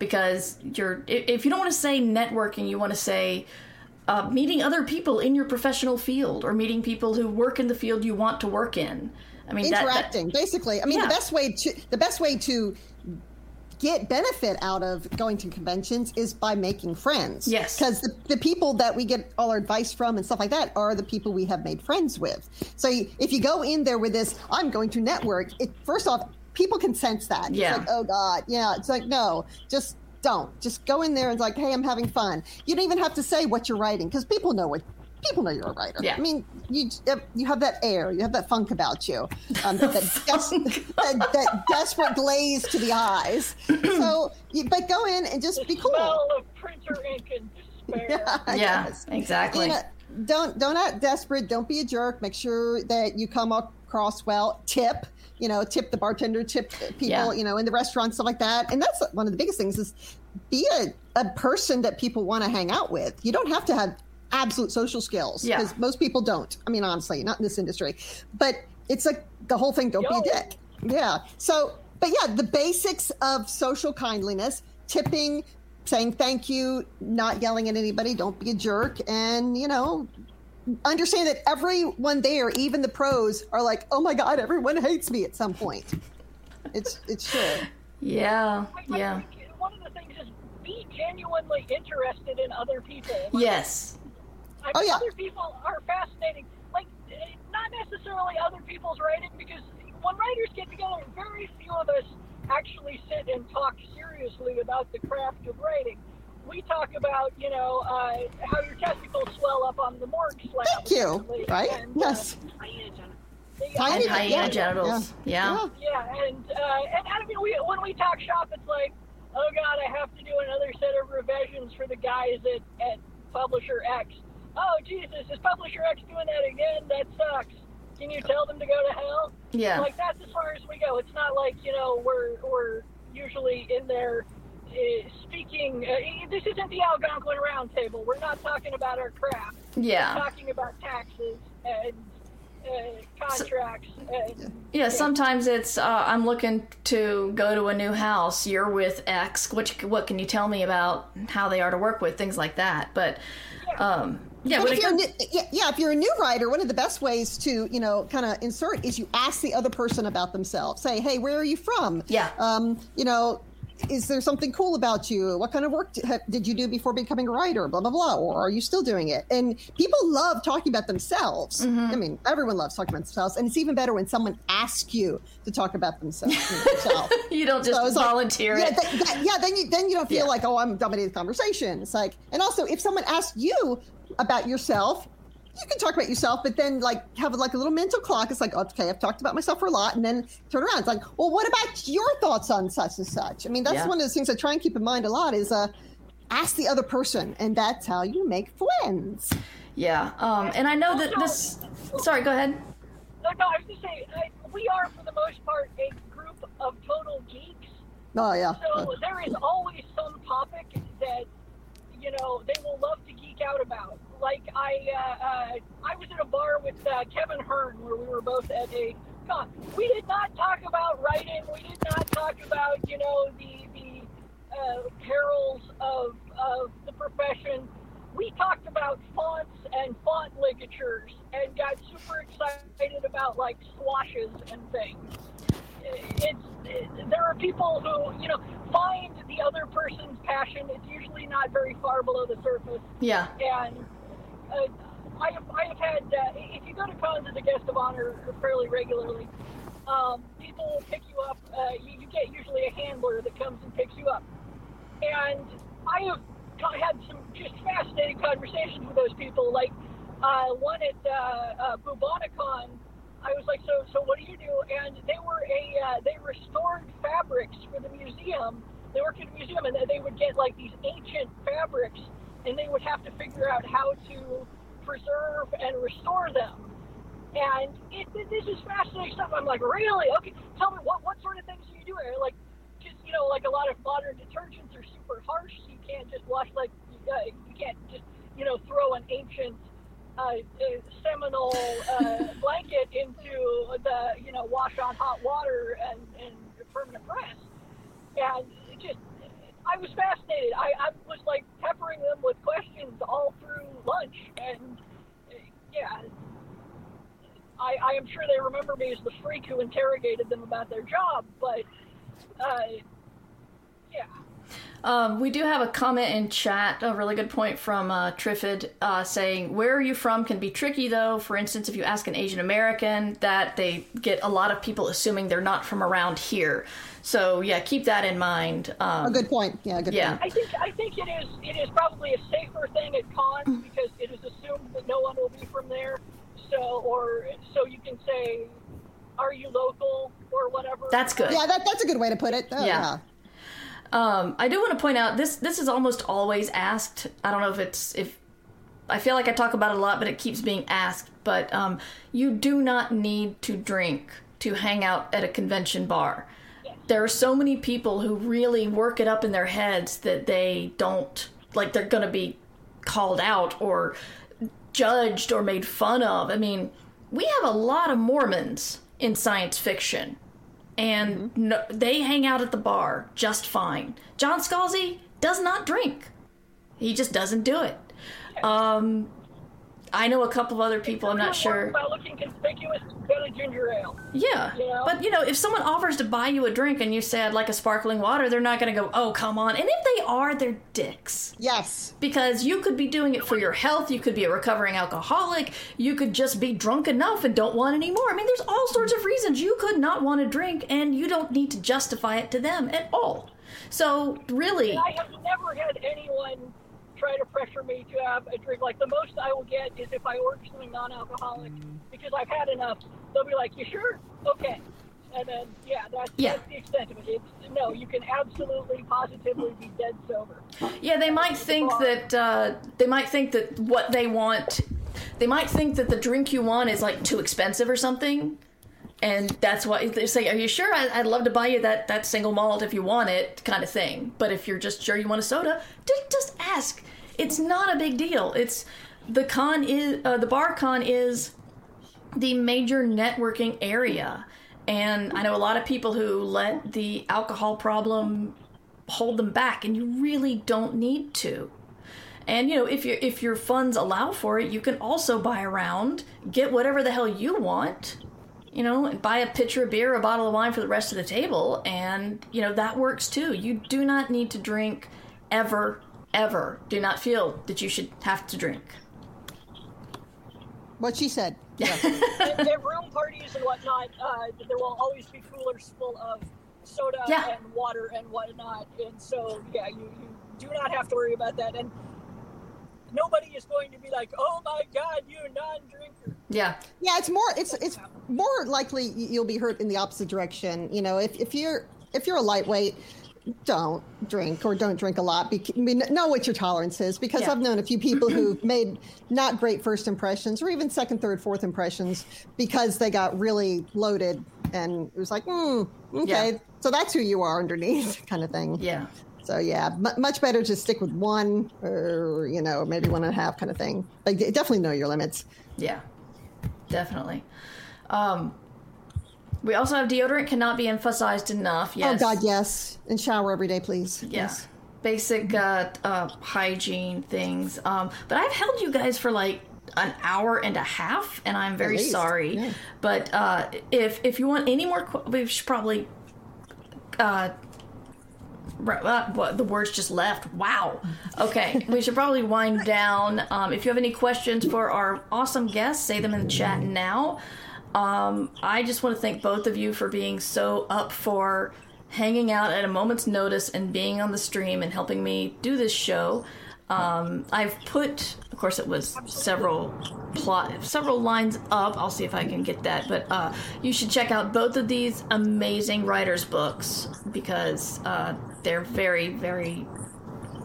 because you're if you don't want to say networking, you want to say uh, meeting other people in your professional field or meeting people who work in the field you want to work in. I mean, that- that- interacting basically i mean Yeah. the best way to the best way to get benefit out of going to conventions is by making friends. Yes. because the, the people that we get all our advice from and stuff like that are the people we have made friends with. So if you go in there with this i'm going to network it first off people can sense that. Yeah. it's like oh god. Yeah it's like no just don't. Just go in there and it's like hey i'm having fun. You don't even have to say what you're writing because people know what people know you're a writer Yeah. i mean you you have that air you have that funk about you um, that, <laughs> des- that, that desperate glaze to the eyes <clears throat> so you, but go in and just the be cool smell of printer ink and despair. <laughs> yeah, yeah, yes. exactly. You know, don't don't act desperate. Don't be a jerk. Make sure that you come across well. Tip. You know, tip the bartender, tip people. Yeah. You know, in the restaurant, stuff like that. And that's one of the biggest things is be a, a person that people want to hang out with. You don't have to have absolute social skills Yeah. because most people don't. I mean, honestly, not in this industry. But it's like the whole thing. Don't be a dick. Yeah. So, but yeah, the basics of social kindliness, tipping, saying thank you, not yelling at anybody, don't be a jerk, and you know, understand that everyone there, even the pros, are like, oh my god, everyone hates me at some point. It's it's true. yeah, yeah, one of the things is be genuinely interested in other people. Like, yes, I Oh, mean, yeah. other people are fascinating. Like, not necessarily other people's writing, because when writers get together, very few of us actually sit and talk seriously about the craft of writing. We talk about, you know, uh, how your testicles swell up on the morgue slab. Thank you. apparently, Right? and, uh, Yes. the- Tiny- and hyena yeah, genitals. Yeah. yeah, and uh, and I mean, we, when we talk shop, it's like, oh god, I have to do another set of revisions for the guys at, at Publisher X. Oh Jesus, is Publisher X doing that again? That sucks. Can you tell them to go to hell? yeah. Like that's as far as we go. It's not like you know we're we're usually in there uh, speaking. Uh, this isn't the Algonquin Roundtable. We're not talking about our craft. yeah. We're talking about taxes and uh, contracts and Yeah, sometimes it's uh, I'm looking to go to a new house. You're with X. Which what can you tell me about how they are to work with things like that? But um, yeah, But if you're again, new, yeah, yeah, if you're a new writer, one of the best ways to you know kind of insert is you ask the other person about themselves. Say, hey, where are you from? Yeah. Um, you know, is there something cool about you? What kind of work did you do before becoming a writer? Blah blah blah. Or are you still doing it? And people love talking about themselves. Mm-hmm. I mean, everyone loves talking about themselves, and it's even better when someone asks you to talk about themselves. you <laughs> know, yourself. you don't just So it's like- volunteer yeah, it. th- that- yeah, then you then you don't feel Yeah. like oh I'm dominating the conversation. It's like, and also if someone asks you about yourself, you can talk about yourself, but then like have like a little mental clock. It's like okay, I've talked about myself for a lot, and then turn around. It's like, well, what about your thoughts on such and such? I mean, that's Yeah. one of the things I try and keep in mind a lot is uh, ask the other person, and that's how you make friends. yeah, um, and I know that this. Sorry, go ahead. No, no, I was just saying, I, we are for the most part a group of total geeks. Oh yeah, So there is always some topic that you know they will love to geek out about. Like I, uh, uh, I was at a bar with uh, Kevin Hearne where we were both at a. God, we did not talk about writing. We did not talk about you know the the uh, perils of of the profession. We talked about fonts and font ligatures and got super excited about like swashes and things it's it, there are people who you know find the other person's passion. It's usually not very far below the surface, Yeah, and uh, I have I have had uh, if you go to cons as a guest of honor fairly regularly, um, people will pick you up. Uh, you, you get usually a handler that comes and picks you up. And I have had some just fascinating conversations with those people. Like uh, one at uh, uh, Bubonicon, I was like, "So, so what do you do?" And they were a uh, they restored fabrics for the museum. They worked at a museum, and they would get like these ancient fabrics, and they would have to figure out how to preserve and restore them. And it, this is fascinating stuff. I'm like, really? Okay, tell me what what sort of things are you doing? Like, just you know, like a lot of modern detergents are super harsh. You can't just wash like uh, you can't just you know throw an ancient uh, uh, Seminole <laughs> uh, blanket into the you know wash on hot water and and permanent press. And it just I was fascinated. I, I was like peppering them with questions all through lunch, and uh, yeah. I, I am sure they remember me as the freak who interrogated them about their job, but uh, yeah. Um, we do have a comment in chat, a really good point from uh, Triffid, uh, saying, Where are you from can be tricky though. For instance, if you ask an Asian American, that they get a lot of people assuming they're not from around here. So, yeah, keep that in mind. Um, A good point. Yeah, good Yeah. point. I think I think it is it is probably a safer thing at cons because it is assumed that no one will be from there. So or so you can say, "Are you local?" or whatever. That's good. Yeah, that, that's a good way to put it. Oh, Yeah. yeah. Um, I do want to point out this. This is almost always asked. I don't know if it's if I feel like I talk about it a lot, but it keeps being asked. But um, you do not need to drink to hang out at a convention bar. There are so many people who really work it up in their heads that they don't like. They're going to be called out or judged or made fun of. I mean, we have a lot of Mormons in science fiction and no, they hang out at the bar just fine. John Scalzi does not drink. He just doesn't do it. Um, I know a couple of other people. I'm not sure. About looking conspicuous, go to ginger ale. Yeah, Yeah. but you know, if someone offers to buy you a drink and you say I'd like a sparkling water, they're not going to go, "Oh, come on." And if they are, they're dicks Yes. because you could be doing it for your health. You could be a recovering alcoholic. You could just be drunk enough and don't want any more. I mean, there's all sorts of reasons you could not want a drink, and you don't need to justify it to them at all. So, really, I have never had anyone try to pressure me to have a drink. Like the most I will get is if I order something non-alcoholic because I've had enough. They'll be like, "You sure? Okay." And then, yeah, that's, Yeah. that's the extent of it. It's, no, you can absolutely, positively be dead sober. Yeah, they might think that uh, they might think that what they want, they might think that the drink you want is like too expensive or something, and that's why they say, "Are you sure? I, I'd love to buy you that that single malt if you want it," kind of thing. But if you're just sure you want a soda, just just ask. It's not a big deal. It's the con is uh, the bar con is the major networking area. And I know a lot of people who let the alcohol problem hold them back, and you really don't need to. And you know, if your if your funds allow for it, you can also buy around, get whatever the hell you want, you know, and buy a pitcher of beer, a bottle of wine for the rest of the table, and you know that works too. You do not need to drink ever, ever. Do not feel that you should have to drink. What she said. <laughs> Yeah. at, at room parties and whatnot, uh, there will always be coolers full of soda Yeah. and water and whatnot. And so, yeah, you, you do not have to worry about that. And nobody is going to be like, oh my God, you non-drinker. Yeah, Yeah, it's more it's it's more likely you'll be hurt in the opposite direction. You know, if, if you're if you're a lightweight, don't drink or don't drink a lot. Bec- I mean, know what your tolerance is because Yeah. I've known a few people who've <clears throat> made not great first impressions or even second, third, fourth impressions because they got really loaded and it was like, mm, okay, Yeah. so that's who you are underneath, <laughs> kind of thing. yeah. So yeah, m- much better to stick with one or you know maybe one and a half kind of thing. Like definitely know your limits. Yeah, definitely. Um, we also have deodorant cannot be emphasized enough. Yes. Oh God, yes, and shower every day, please. Yeah. Yes. Basic uh, uh, hygiene things. Um, but I've held you guys for like an hour and a half, and I'm very sorry. yeah. But uh, if if you want any more, qu- we should probably. Uh, the words just left. Wow. Okay, we should probably wind down. Um, if you have any questions for our awesome guests, say them in the chat now. Um, I just want to thank both of you for being so up for hanging out at a moment's notice and being on the stream and helping me do this show. Um, I've put, of course, it was several plot, several lines up. I'll see if I can get that. But uh, you should check out both of these amazing writers' books because uh, they're very, very,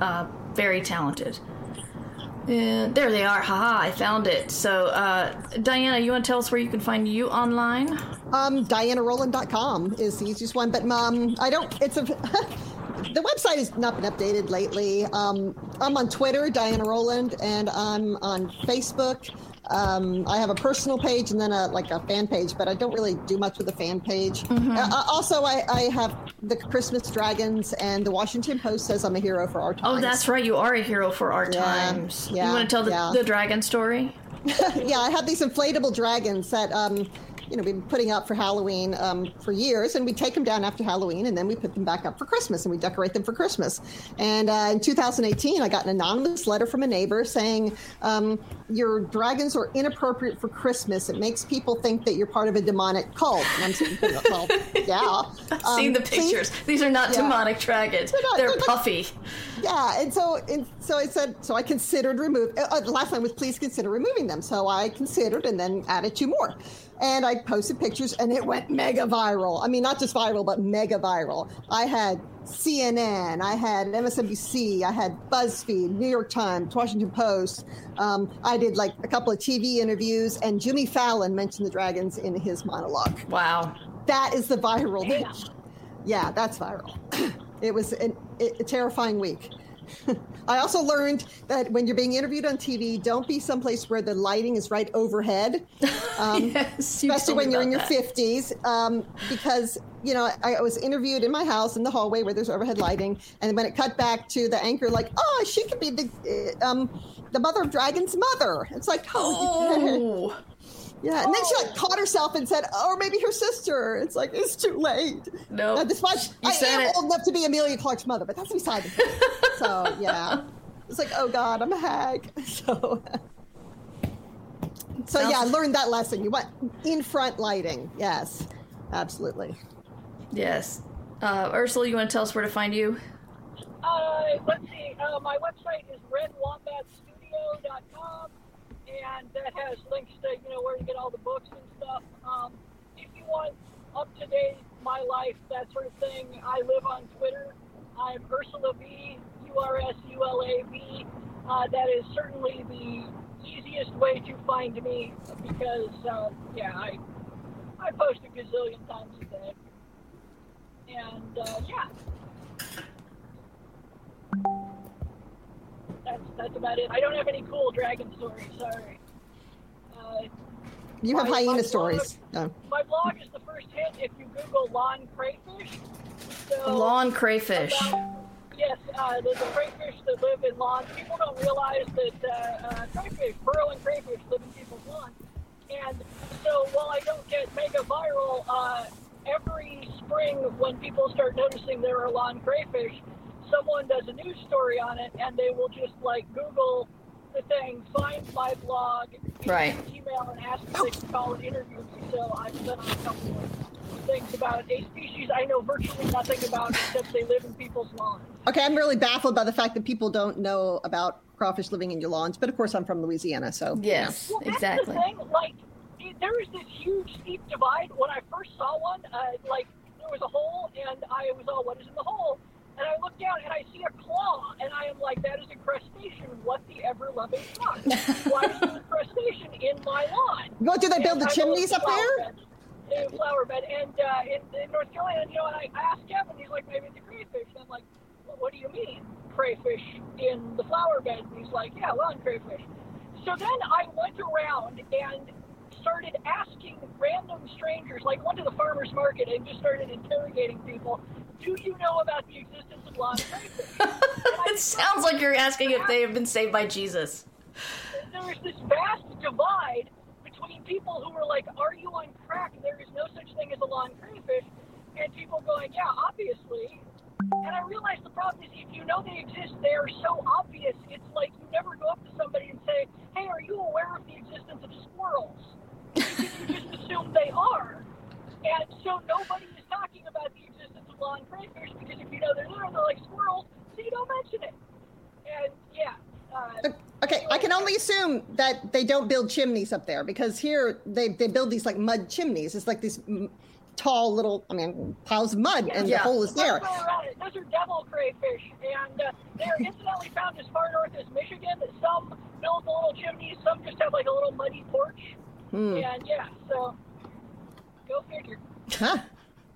uh, very talented. Uh, there they are. Haha, I found it. So, uh, Diana, you want to tell us where you can find you online? Um, DianaRowland.com is the easiest one, but um, I don't. It's a. <laughs> the website has not been updated lately. Um, I'm on Twitter, Diana Rowland, and I'm on Facebook. Um, I have a personal page and then a like a fan page, but I don't really do much with the fan page. Mm-hmm. Uh, uh, also, I, I have the Christmas Dragons, and the Washington Post says I'm a hero for our times. Oh, that's right. You are a hero for our Yeah, times. yeah, you want to tell the, yeah. the dragon story? <laughs> yeah, I have these inflatable dragons that um, you know we've been putting up for Halloween um, for years, and we take them down after Halloween, and then we put them back up for Christmas, and we decorate them for Christmas. And uh, in 2018, I got an anonymous letter from a neighbor saying um, your dragons are inappropriate for Christmas. It makes people think that you're part of a demonic cult. And I'm saying, well, yeah. <laughs> I've Um, seen the please- pictures. These are not Yeah. demonic dragons. They're not- They're they're not- puffy. Yeah, and so and so I said so I considered remove. Uh, the last line was please consider removing them. So I considered and then added two more, and I posted pictures and it went mega viral. I mean, not just viral, but mega viral. I had CNN, I had MSNBC, I had BuzzFeed, New York Times, Washington Post. Um, I did like a couple of TV interviews, and Jimmy Fallon mentioned the dragons in his monologue. Wow. That is the viral. Yeah, that's viral. <clears throat> It was an, a terrifying week. <laughs> I also learned that when you're being interviewed on TV, don't be someplace where the lighting is right overhead, <laughs> um, Yes, especially when you're in your that. 50s. Um, because, you know, I, I was interviewed in my house in the hallway where there's overhead lighting. And when it cut back to the anchor, like, oh, she could be the, uh, um, the mother of Dragon's mother. It's like, oh, Oh. <laughs> yeah. And then she like caught herself and said, oh, or maybe her sister. It's like, it's too late. No. Uh, despite You I am it. old enough to be Emilia Clarke's mother, but that's beside the point. so <laughs> yeah, it's like, oh God, I'm a hag. <laughs> So, so yeah, I learned that lesson. You want in front lighting. Yes, absolutely. Yes. Uh, Ursula, you want to tell us where to find you? Uh, let's see. Uh, my website is redwombatstudio.com, and that has links to you know where to get all the books and stuff. Um, if you want up to date my life, that sort of thing, I live on Twitter. I'm Ursula V, U R S U L A V. Uh, that is certainly the easiest way to find me because uh, yeah, I I post a gazillion times a day, and uh, yeah. That's that's about it. I don't have any cool dragon stories. Sorry. Uh, You have My- my hyena blog- stories. No. my blog is the first hit if you Google lawn crayfish. So Lawn crayfish. about- yes, uh, the, the crayfish that live in lawns. People don't realize that uh, uh, crayfish, burrowing crayfish, live in people's lawns. And so while I don't get mega viral, uh, every spring when people start noticing there are lawn crayfish, someone does a news story on it, and they will just like Google the thing, find my blog, Right. email, and ask if they can call and interview me. So I've done a couple of things about a species I know virtually nothing about except they live in people's lawns. Okay, I'm really baffled by the fact that people don't know about crawfish living in your lawns. But of course, I'm from Louisiana, so Yes, Well, that's exactly. the thing. Like, it, there was this huge steep divide. When I first saw one, uh, like there was a hole, and I was all, "What is in the hole?" And I look down, and I see a claw, and I am like, "That is a crustacean. What the ever loving fuck? Why is there a crustacean in my lawn?" What do they build the I chimneys up there? bed, in flower bed, and uh, in, in North Carolina, you know, and I asked Kevin, he's like, maybe it's a crayfish. And I'm like, well, what do you mean, crayfish in the flower bed? And he's like, yeah, lawn crayfish. So then I went around and started asking random strangers, like went to the farmer's market and just started interrogating people. Do you know about the existence of lawn crayfish? <laughs> It sounds like you're asking if they have been saved by Jesus. There is this vast divide between people who are like, "Are you on crack? There is no such thing as a lawn crayfish," and people going, "Yeah, obviously." And I realize the problem is if you know they exist, they are so obvious. It's like you never go up to somebody and say, "Hey, are you aware of the existence of squirrels?" Because you just <laughs> assume they are. And so nobody is talking about the existence of lawn crayfish because if you know they're there, they're like squirrels, so you don't mention it. And yeah. Uh, Okay, I can only assume that they don't build chimneys up there because here they, they build these like mud chimneys. It's like these mm, tall little, I mean, piles of mud, and Yeah. the hole is there. go around it. Those are devil crayfish, and uh, they're incidentally found as far north as Michigan. That some build the little chimneys, some just have like a little muddy porch. Hmm. And yeah, so go figure. Huh.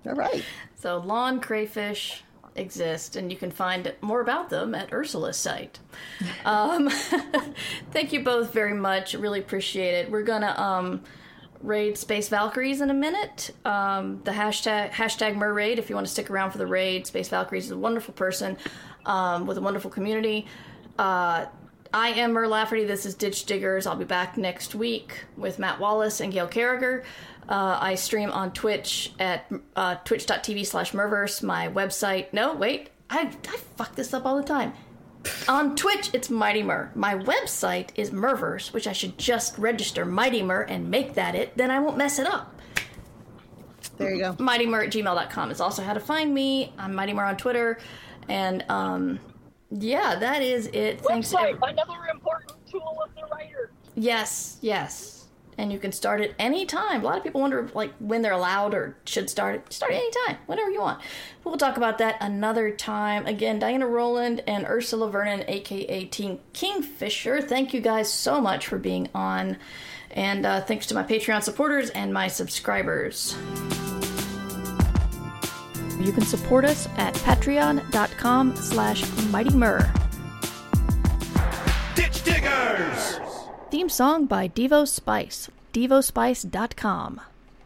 All right. So lawn crayfish exist, and you can find more about them at Ursula's site. Um, <laughs> thank you both very much. Really appreciate it. We're gonna um, raid Space Valkyries in a minute. Um, the hashtag hashtag Mur raid. If you want to stick around for the raid, Space Valkyries is a wonderful person um, with a wonderful community. Uh, I am Mur Lafferty. This is Ditch Diggers. I'll be back next week with Matt Wallace and Gail Carriger. Uh, I stream on Twitch at uh, twitch.tv slash Murverse. My website. No, wait. I, I fuck this up all the time. On Twitch, it's Mighty Mur. My website is Murverse, which I should just register Mighty Mur and make that it. Then I won't mess it up. There you go. MightyMur at gmail.com is also how to find me. I'm Mighty Mur on Twitter. And um, yeah, that is it. Thanks. Website, ev- another important tool of the writer. Yes, yes. And you can start it anytime. A lot of people wonder like when they're allowed or should start it. Start it anytime, whenever you want. We'll talk about that another time. Again, Diana Rowland and Ursula Vernon, aka T. Kingfisher. Thank you guys so much for being on. And uh, thanks to my Patreon supporters and my subscribers. You can support us at patreon.com slash mightymur. Ditch Diggers! Theme song by Devo Spice. DevoSpice.com.